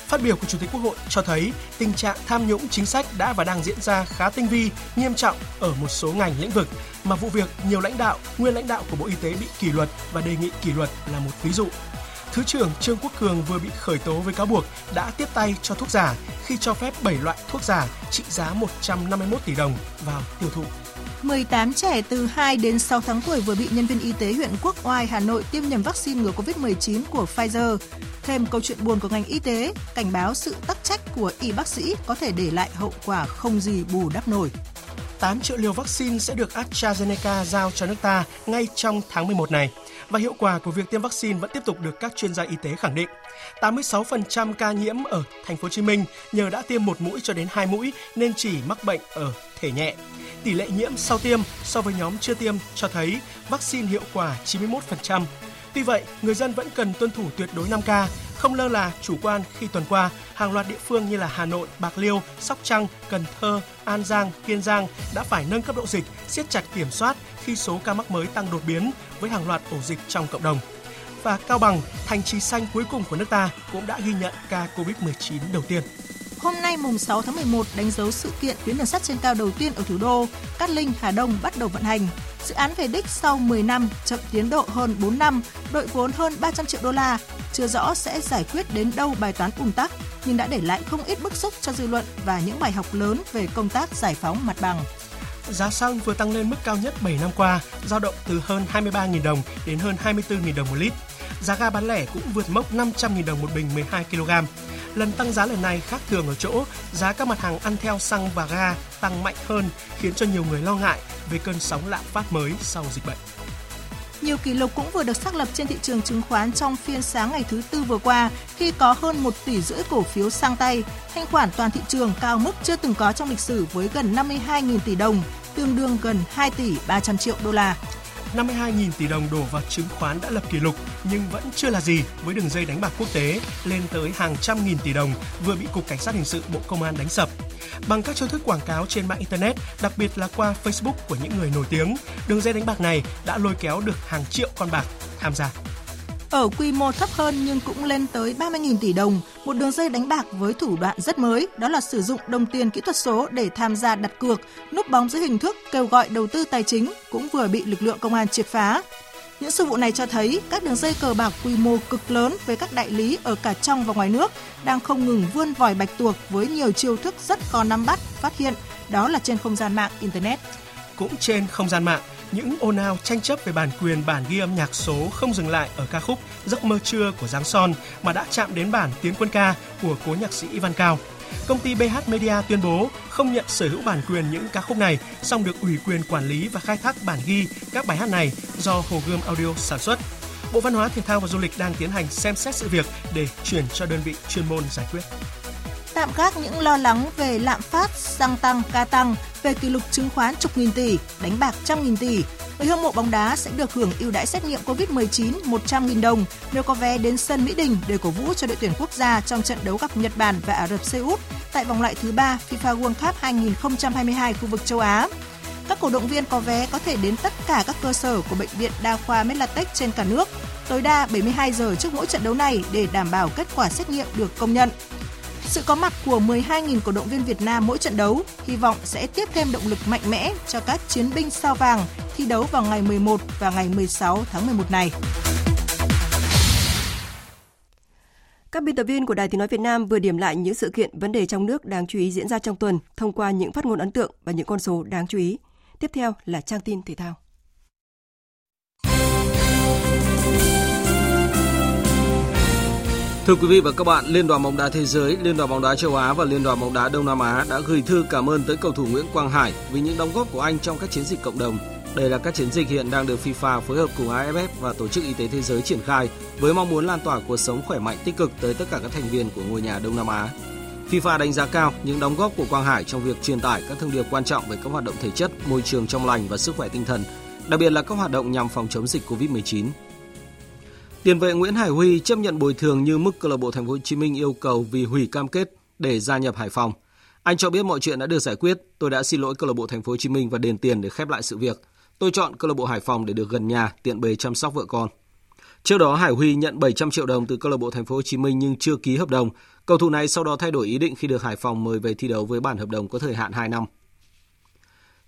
Phát biểu của Chủ tịch Quốc hội cho thấy tình trạng tham nhũng chính sách đã và đang diễn ra khá tinh vi, nghiêm trọng ở một số ngành lĩnh vực mà vụ việc nhiều lãnh đạo, nguyên lãnh đạo của Bộ Y tế bị kỷ luật và đề nghị kỷ luật là một ví dụ. Thứ trưởng Trương Quốc Cường vừa bị khởi tố với cáo buộc đã tiếp tay cho thuốc giả khi cho phép 7 loại thuốc giả trị giá 151 tỷ đồng vào tiêu thụ. 18 trẻ từ 2 đến 6 tháng tuổi vừa bị nhân viên y tế huyện Quốc Oai, Hà Nội tiêm nhầm vaccine ngừa COVID-19 của Pfizer. Thêm câu chuyện buồn của ngành y tế, cảnh báo sự tắc trách của y bác sĩ có thể để lại hậu quả không gì bù đắp nổi. 8 triệu liều vaccine sẽ được AstraZeneca giao cho nước ta ngay trong tháng 11 này và hiệu quả của việc tiêm vaccine vẫn tiếp tục được các chuyên gia y tế khẳng định. 86% ca nhiễm ở thành phố Hồ Chí Minh nhờ đã tiêm một mũi cho đến hai mũi nên chỉ mắc bệnh ở thể nhẹ. Tỷ lệ nhiễm sau tiêm so với nhóm chưa tiêm cho thấy vaccine hiệu quả 91%. Tuy vậy, người dân vẫn cần tuân thủ tuyệt đối 5K, không lơ là chủ quan khi tuần qua, hàng loạt địa phương như là Hà Nội, Bạc Liêu, Sóc Trăng, Cần Thơ, An Giang, Kiên Giang đã phải nâng cấp độ dịch, siết chặt kiểm soát khi số ca mắc mới tăng đột biến với hàng loạt ổ dịch trong cộng đồng. Và Cao Bằng, thành trì xanh cuối cùng của nước ta cũng đã ghi nhận ca COVID-19 đầu tiên. Hôm nay mùng 6 tháng 11 đánh dấu sự kiện tuyến đường sắt trên cao đầu tiên ở thủ đô, Cát Linh, Hà Đông bắt đầu vận hành. Dự án về đích sau 10 năm, chậm tiến độ hơn 4 năm, đội vốn hơn 300 triệu đô la. Chưa rõ sẽ giải quyết đến đâu bài toán ùn tắc, nhưng đã để lại không ít bức xúc cho dư luận và những bài học lớn về công tác giải phóng mặt bằng. Giá xăng vừa tăng lên mức cao nhất 7 năm qua, dao động từ hơn 23.000 đồng đến hơn 24.000 đồng một lít. Giá ga bán lẻ cũng vượt mốc 500.000 đồng một bình 12 kg. Lần tăng giá lần này khác thường ở chỗ giá các mặt hàng ăn theo xăng và ga tăng mạnh hơn khiến cho nhiều người lo ngại về cơn sóng lạm phát mới sau dịch bệnh. Nhiều kỷ lục cũng vừa được xác lập trên thị trường chứng khoán trong phiên sáng ngày thứ tư vừa qua khi có hơn 1 tỷ rưỡi cổ phiếu sang tay, thanh khoản toàn thị trường cao mức chưa từng có trong lịch sử với gần 52.000 tỷ đồng, tương đương gần 2 tỷ 300 triệu đô la. 52.000 tỷ đồng đổ vào chứng khoán đã lập kỷ lục nhưng vẫn chưa là gì với đường dây đánh bạc quốc tế lên tới hàng trăm nghìn tỷ đồng vừa bị Cục Cảnh sát Hình sự Bộ Công an đánh sập. Bằng các chiêu thức quảng cáo trên mạng Internet, đặc biệt là qua Facebook của những người nổi tiếng, đường dây đánh bạc này đã lôi kéo được hàng triệu con bạc tham gia. Ở quy mô thấp hơn nhưng cũng lên tới 30.000 tỷ đồng, một đường dây đánh bạc với thủ đoạn rất mới, đó là sử dụng đồng tiền kỹ thuật số để tham gia đặt cược, núp bóng dưới hình thức kêu gọi đầu tư tài chính cũng vừa bị lực lượng công an triệt phá. Những sự vụ này cho thấy các đường dây cờ bạc quy mô cực lớn với các đại lý ở cả trong và ngoài nước đang không ngừng vươn vòi bạch tuộc với nhiều chiêu thức rất khó nắm bắt, phát hiện, đó là trên không gian mạng Internet. Cũng trên không gian mạng, những ồn ào tranh chấp về bản quyền bản ghi âm nhạc số không dừng lại ở ca khúc Giấc mơ trưa của Giáng Son mà đã chạm đến bản Tiến quân ca của cố nhạc sĩ Ivan Cao. Công ty BH Media tuyên bố không nhận sở hữu bản quyền những ca khúc này, song được ủy quyền quản lý và khai thác bản ghi các bài hát này do Hồ Gươm Audio sản xuất. Bộ Văn hóa Thể thao và Du lịch đang tiến hành xem xét sự việc để chuyển cho đơn vị chuyên môn giải quyết tạm gác những lo lắng về lạm phát, xăng tăng, ca tăng, về kỷ lục chứng khoán chục nghìn tỷ, đánh bạc trăm nghìn tỷ, người hâm mộ bóng đá sẽ được hưởng ưu đãi xét nghiệm COVID-19 100.000 đồng nếu có vé đến sân Mỹ Đình để cổ vũ cho đội tuyển quốc gia trong trận đấu gặp Nhật Bản và Ả Rập Xê Út tại vòng loại thứ ba FIFA World Cup 2022 khu vực châu Á. Các cổ động viên có vé có thể đến tất cả các cơ sở của bệnh viện đa khoa Medlatech trên cả nước, tối đa 72 giờ trước mỗi trận đấu này để đảm bảo kết quả xét nghiệm được công nhận. Sự có mặt của 12.000 cổ động viên Việt Nam mỗi trận đấu, hy vọng sẽ tiếp thêm động lực mạnh mẽ cho các chiến binh sao vàng thi đấu vào ngày 11 và ngày 16 tháng 11 này. Các biên tập viên của Đài Tiếng Nói Việt Nam vừa điểm lại những sự kiện, vấn đề trong nước đáng chú ý diễn ra trong tuần thông qua những phát ngôn ấn tượng và những con số đáng chú ý. Tiếp theo là trang tin thể thao. Thưa quý vị và các bạn, Liên đoàn bóng đá thế giới, Liên đoàn bóng đá châu Á và Liên đoàn bóng đá Đông Nam Á đã gửi thư cảm ơn tới cầu thủ Nguyễn Quang Hải vì những đóng góp của anh trong các chiến dịch cộng đồng. Đây là các chiến dịch hiện đang được FIFA phối hợp cùng AFF và Tổ chức Y tế Thế giới triển khai với mong muốn lan tỏa cuộc sống khỏe mạnh tích cực tới tất cả các thành viên của ngôi nhà Đông Nam Á. FIFA đánh giá cao những đóng góp của Quang Hải trong việc truyền tải các thông điệp quan trọng về các hoạt động thể chất, môi trường trong lành và sức khỏe tinh thần, đặc biệt là các hoạt động nhằm phòng chống dịch COVID-19. Tiền vệ Nguyễn Hải Huy chấp nhận bồi thường như mức câu lạc bộ Thành phố Hồ Chí Minh yêu cầu vì hủy cam kết để gia nhập Hải Phòng. Anh cho biết mọi chuyện đã được giải quyết, tôi đã xin lỗi câu lạc bộ Thành phố Hồ Chí Minh và đền tiền để khép lại sự việc. Tôi chọn câu lạc bộ Hải Phòng để được gần nhà, tiện bề chăm sóc vợ con. Trước đó Hải Huy nhận 700 triệu đồng từ câu lạc bộ Thành phố Hồ Chí Minh nhưng chưa ký hợp đồng. Cầu thủ này sau đó thay đổi ý định khi được Hải Phòng mời về thi đấu với bản hợp đồng có thời hạn 2 năm.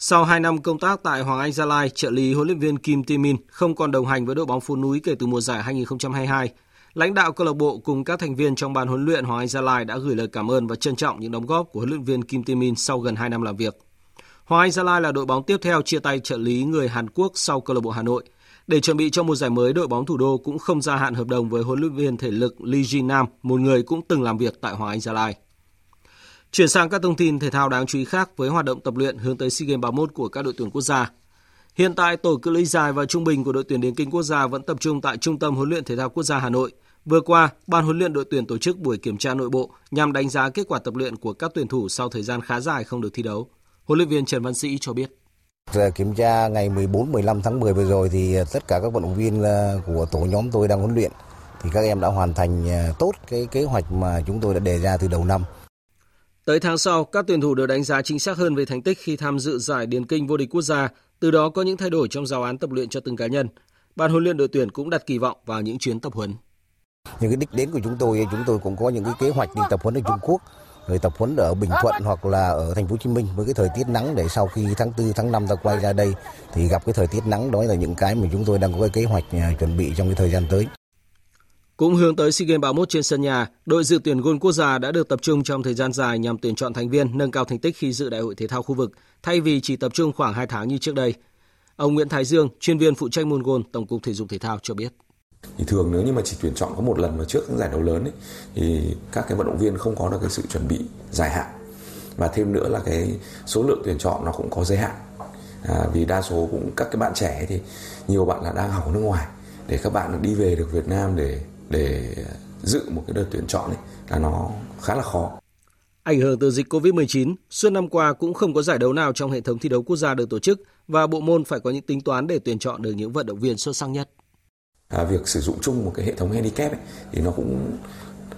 Sau 2 năm công tác tại Hoàng Anh Gia Lai, trợ lý huấn luyện viên Kim Tae Min không còn đồng hành với đội bóng phố núi kể từ mùa giải 2022. Lãnh đạo câu lạc bộ cùng các thành viên trong ban huấn luyện Hoàng Anh Gia Lai đã gửi lời cảm ơn và trân trọng những đóng góp của huấn luyện viên Kim Tae Min sau gần 2 năm làm việc. Hoàng Anh Gia Lai là đội bóng tiếp theo chia tay trợ lý người Hàn Quốc sau câu lạc bộ Hà Nội. Để chuẩn bị cho mùa giải mới, đội bóng thủ đô cũng không gia hạn hợp đồng với huấn luyện viên thể lực Lee Jin Nam, một người cũng từng làm việc tại Hoàng Anh Gia Lai. Chuyển sang các thông tin thể thao đáng chú ý khác với hoạt động tập luyện hướng tới SEA Games 31 của các đội tuyển quốc gia. Hiện tại, tổ cự ly dài và trung bình của đội tuyển điền kinh quốc gia vẫn tập trung tại Trung tâm huấn luyện thể thao quốc gia Hà Nội. Vừa qua, ban huấn luyện đội tuyển tổ chức buổi kiểm tra nội bộ nhằm đánh giá kết quả tập luyện của các tuyển thủ sau thời gian khá dài không được thi đấu. Huấn luyện viên Trần Văn Sĩ cho biết. Kiểm tra ngày 14-15 tháng 10 vừa rồi thì ờ, tất cả các vận động viên ờ, của tổ nhóm tôi đang huấn luyện thì các em đã hoàn thành ờ, tốt cái kế hoạch mà chúng tôi đã đề ra từ đầu năm. Tới tháng sau, các tuyển thủ được đánh giá chính xác hơn về thành tích khi tham dự giải điền kinh vô địch quốc gia, từ đó có những thay đổi trong giáo án tập luyện cho từng cá nhân. Ban huấn luyện đội tuyển cũng đặt kỳ vọng vào những chuyến tập huấn. Những cái đích đến của chúng tôi, chúng tôi cũng có những cái kế hoạch đi tập huấn ở Trung Quốc, rồi tập huấn ở Bình Thuận hoặc là ở thành phố Hồ Chí Minh với cái thời tiết nắng để sau khi tháng 4 tháng 5 ta quay ra đây thì gặp cái thời tiết nắng đó là những cái mà chúng tôi đang có cái kế hoạch à, chuẩn bị trong cái thời gian tới. Cũng hướng tới SEA Games 31 trên sân nhà, đội dự tuyển gôn quốc gia đã được tập trung trong thời gian dài nhằm tuyển chọn thành viên nâng cao thành tích khi dự đại hội thể thao khu vực, thay vì chỉ tập trung khoảng 2 tháng như trước đây. Ông Nguyễn Thái Dương, chuyên viên phụ trách môn gôn Tổng cục Thể dục Thể thao cho biết. Thì thường nếu như mà chỉ tuyển chọn có một lần vào trước những giải đấu lớn ấy, thì các cái vận động viên không có được cái sự chuẩn bị dài hạn và thêm nữa là cái số lượng tuyển chọn nó cũng có giới hạn à, vì đa số cũng các cái bạn trẻ thì nhiều bạn là đang học ở nước ngoài để các bạn đi về được Việt Nam để để dự một cái đợt tuyển chọn ấy là nó khá là khó. Ảnh hưởng từ dịch COVID-19, suốt năm qua cũng không có giải đấu nào trong hệ thống thi đấu quốc gia được tổ chức và bộ môn phải có những tính toán để tuyển chọn được những vận động viên xuất sắc nhất. À, việc sử dụng chung một cái hệ thống handicap ấy, thì nó cũng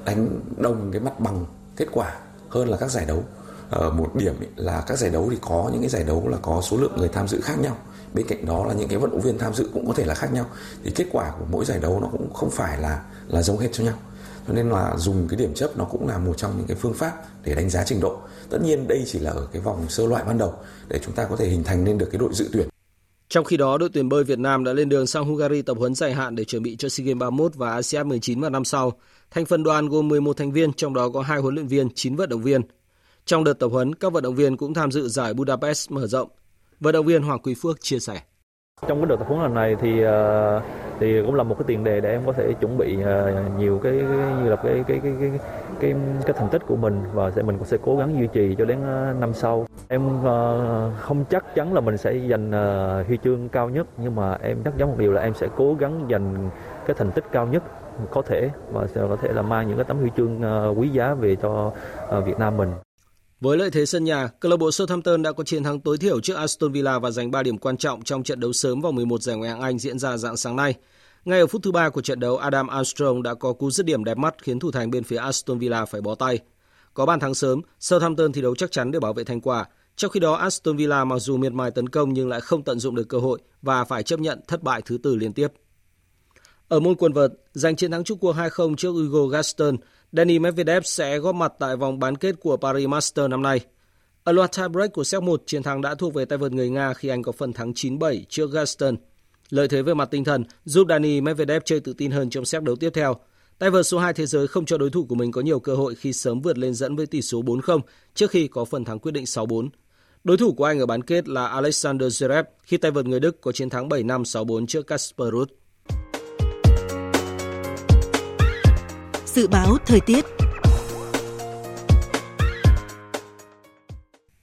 đánh đồng cái mặt bằng kết quả hơn là các giải đấu. Ở một điểm là các giải đấu thì có những cái giải đấu là có số lượng người tham dự khác nhau. Bên cạnh đó là những cái vận động viên tham dự cũng có thể là khác nhau. Thì kết quả của mỗi giải đấu nó cũng không phải là là giống hết cho nhau. Cho nên là dùng cái điểm chấp nó cũng là một trong những cái phương pháp để đánh giá trình độ. Tất nhiên đây chỉ là ở cái vòng sơ loại ban đầu để chúng ta có thể hình thành nên được cái đội dự tuyển. Trong khi đó, đội tuyển bơi Việt Nam đã lên đường sang Hungary tập huấn dài hạn để chuẩn bị cho SEA Games 31 và ASEAN 19 vào năm sau. Thành phần đoàn gồm 11 thành viên, trong đó có hai huấn luyện viên, 9 vận động viên. Trong đợt tập huấn, các vận động viên cũng tham dự giải Budapest mở rộng. Vận động viên Hoàng Quý Phước chia sẻ. Trong cái đợt tập huấn lần này thì ờ, thì cũng là một cái tiền đề để em có thể chuẩn bị ờ, nhiều cái, như là cái cái cái cái cái cái thành tích của mình và sẽ mình cũng sẽ cố gắng duy trì cho đến ờ, năm sau. Em không chắc chắn là mình sẽ giành huy chương cao nhất nhưng mà em chắc chắn một điều là em sẽ cố gắng giành cái thành tích cao nhất có thể và sẽ có thể là mang những cái tấm huy chương quý giá về cho Việt Nam mình. Với lợi thế sân nhà, câu lạc bộ Southampton đã có chiến thắng tối thiểu trước Aston Villa và giành 3 điểm quan trọng trong trận đấu sớm vào 11 giải Ngoại hạng Anh diễn ra dạng sáng nay. Ngay ở phút thứ ba của trận đấu, Adam Armstrong đã có cú dứt điểm đẹp mắt khiến thủ thành bên phía Aston Villa phải bó tay. Có bàn thắng sớm, Southampton thi đấu chắc chắn để bảo vệ thành quả. Trong khi đó, Aston Villa mặc dù miệt mài tấn công nhưng lại không tận dụng được cơ hội và phải chấp nhận thất bại thứ tư liên tiếp. Ở môn quần vợt, giành chiến thắng chung cuộc 2-0 trước Hugo Gaston, Danny Medvedev sẽ góp mặt tại vòng bán kết của Paris Master năm nay. Ở loạt tiebreak của set 1, chiến thắng đã thuộc về tay vợt người Nga khi anh có phần thắng 9-7 trước Gaston. Lợi thế về mặt tinh thần giúp Danny Medvedev chơi tự tin hơn trong set đấu tiếp theo. Tay vợt số 2 thế giới không cho đối thủ của mình có nhiều cơ hội khi sớm vượt lên dẫn với tỷ số 4-0 trước khi có phần thắng quyết định 6-4. Đối thủ của anh ở bán kết là Alexander Zverev khi tay vợt người Đức có chiến thắng 7-5 6-4 trước Casper Ruud. Dự báo thời tiết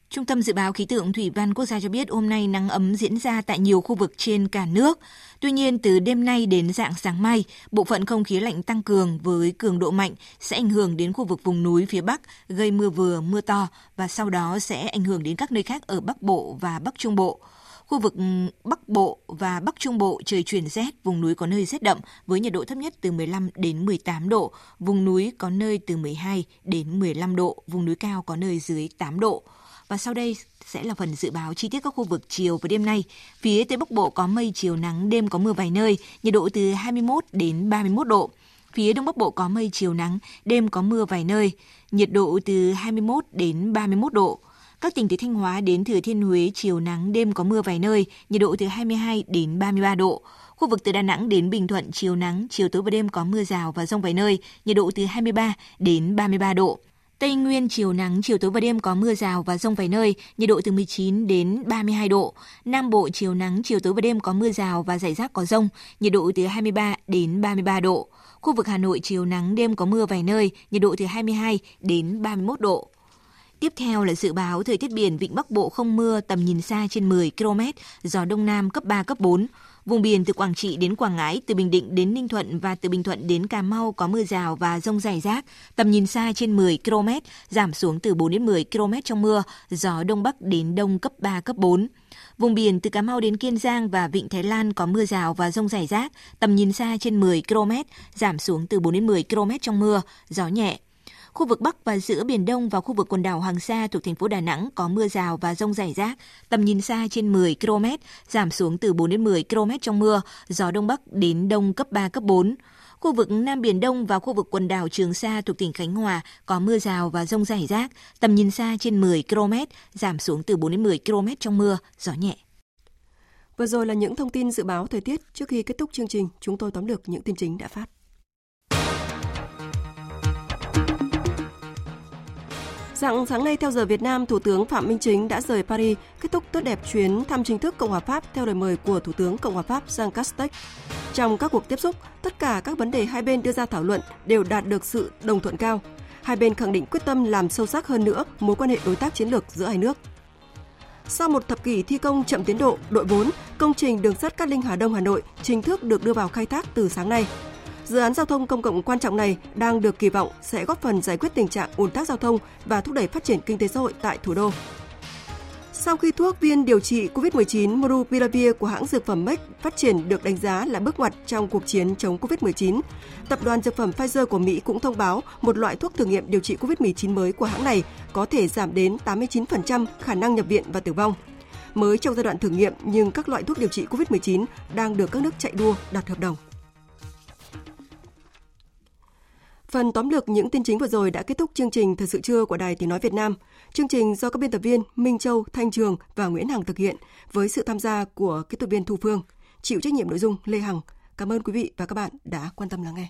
Trung tâm Dự báo Khí tượng Thủy văn Quốc gia cho biết hôm nay nắng ấm diễn ra tại nhiều khu vực trên cả nước. Tuy nhiên, từ đêm nay đến dạng sáng mai, bộ phận không khí lạnh tăng cường với cường độ mạnh sẽ ảnh hưởng đến khu vực vùng núi phía Bắc, gây mưa vừa, mưa to và sau đó sẽ ảnh hưởng đến các nơi khác ở Bắc Bộ và Bắc Trung Bộ. Khu vực Bắc Bộ và Bắc Trung Bộ trời chuyển rét, vùng núi có nơi rét đậm với nhiệt độ thấp nhất từ 15 đến 18 độ, vùng núi có nơi từ 12 đến 15 độ, vùng núi cao có nơi dưới 8 độ. Và sau đây sẽ là phần dự báo chi tiết các khu vực chiều và đêm nay. Phía Tây Bắc Bộ có mây chiều nắng, đêm có mưa vài nơi, nhiệt độ từ 21 đến 31 độ. Phía Đông Bắc Bộ có mây chiều nắng, đêm có mưa vài nơi, nhiệt độ từ 21 đến 31 độ. Các tỉnh từ Thanh Hóa đến Thừa Thiên Huế chiều nắng, đêm có mưa vài nơi, nhiệt độ từ 22 đến 33 độ. Khu vực từ Đà Nẵng đến Bình Thuận chiều nắng, chiều tối và đêm có mưa rào và rông vài nơi, nhiệt độ từ 23 đến 33 độ. Tây Nguyên chiều nắng, chiều tối và đêm có mưa rào và rông vài nơi, nhiệt độ từ 19 đến 32 độ. Nam Bộ chiều nắng, chiều tối và đêm có mưa rào và rải rác có rông, nhiệt độ từ 23 đến 33 độ. Khu vực Hà Nội chiều nắng, đêm có mưa vài nơi, nhiệt độ từ 22 đến 31 độ. Tiếp theo là dự báo thời tiết biển Vịnh Bắc Bộ không mưa, tầm nhìn xa trên 10 km, gió Đông Nam cấp 3, cấp 4. Vùng biển từ Quảng Trị đến Quảng Ngãi, từ Bình Định đến Ninh Thuận và từ Bình Thuận đến Cà Mau có mưa rào và rông rải rác. Tầm nhìn xa trên 10 km, giảm xuống từ 4 đến 10 km trong mưa, gió Đông Bắc đến Đông cấp 3, cấp 4. Vùng biển từ Cà Mau đến Kiên Giang và Vịnh Thái Lan có mưa rào và rông rải rác, tầm nhìn xa trên 10 km, giảm xuống từ 4 đến 10 km trong mưa, gió nhẹ. Khu vực Bắc và giữa Biển Đông và khu vực quần đảo Hoàng Sa thuộc thành phố Đà Nẵng có mưa rào và rông rải rác, tầm nhìn xa trên 10 km, giảm xuống từ 4 đến 10 km trong mưa, gió Đông Bắc đến Đông cấp 3, cấp 4. Khu vực Nam Biển Đông và khu vực quần đảo Trường Sa thuộc tỉnh Khánh Hòa có mưa rào và rông rải rác, tầm nhìn xa trên 10 km, giảm xuống từ 4 đến 10 km trong mưa, gió nhẹ. Vừa rồi là những thông tin dự báo thời tiết. Trước khi kết thúc chương trình, chúng tôi tóm lược những tin chính đã phát. Dạng sáng nay theo giờ Việt Nam, Thủ tướng Phạm Minh Chính đã rời Paris, kết thúc tốt đẹp chuyến thăm chính thức Cộng hòa Pháp theo lời mời của Thủ tướng Cộng hòa Pháp Jean Castex. Trong các cuộc tiếp xúc, tất cả các vấn đề hai bên đưa ra thảo luận đều đạt được sự đồng thuận cao. Hai bên khẳng định quyết tâm làm sâu sắc hơn nữa mối quan hệ đối tác chiến lược giữa hai nước. Sau một thập kỷ thi công chậm tiến độ, đội 4, công trình đường sắt Cát Linh Hà Đông Hà Nội chính thức được đưa vào khai thác từ sáng nay. Dự án giao thông công cộng quan trọng này đang được kỳ vọng sẽ góp phần giải quyết tình trạng ùn tắc giao thông và thúc đẩy phát triển kinh tế xã hội tại thủ đô. Sau khi thuốc viên điều trị COVID-19 Monupiravir của hãng dược phẩm Merck phát triển được đánh giá là bước ngoặt trong cuộc chiến chống COVID-19, tập đoàn dược phẩm Pfizer của Mỹ cũng thông báo một loại thuốc thử nghiệm điều trị COVID-19 mới của hãng này có thể giảm đến 89% khả năng nhập viện và tử vong. Mới trong giai đoạn thử nghiệm nhưng các loại thuốc điều trị COVID-19 đang được các nước chạy đua đặt hợp đồng. Phần tóm lược những tin chính vừa rồi đã kết thúc chương trình Thời sự trưa của Đài Tiếng Nói Việt Nam. Chương trình do các biên tập viên Minh Châu, Thanh Trường và Nguyễn Hằng thực hiện với sự tham gia của kỹ thuật viên Thu Phương. Chịu trách nhiệm nội dung Lê Hằng. Cảm ơn quý vị và các bạn đã quan tâm lắng nghe.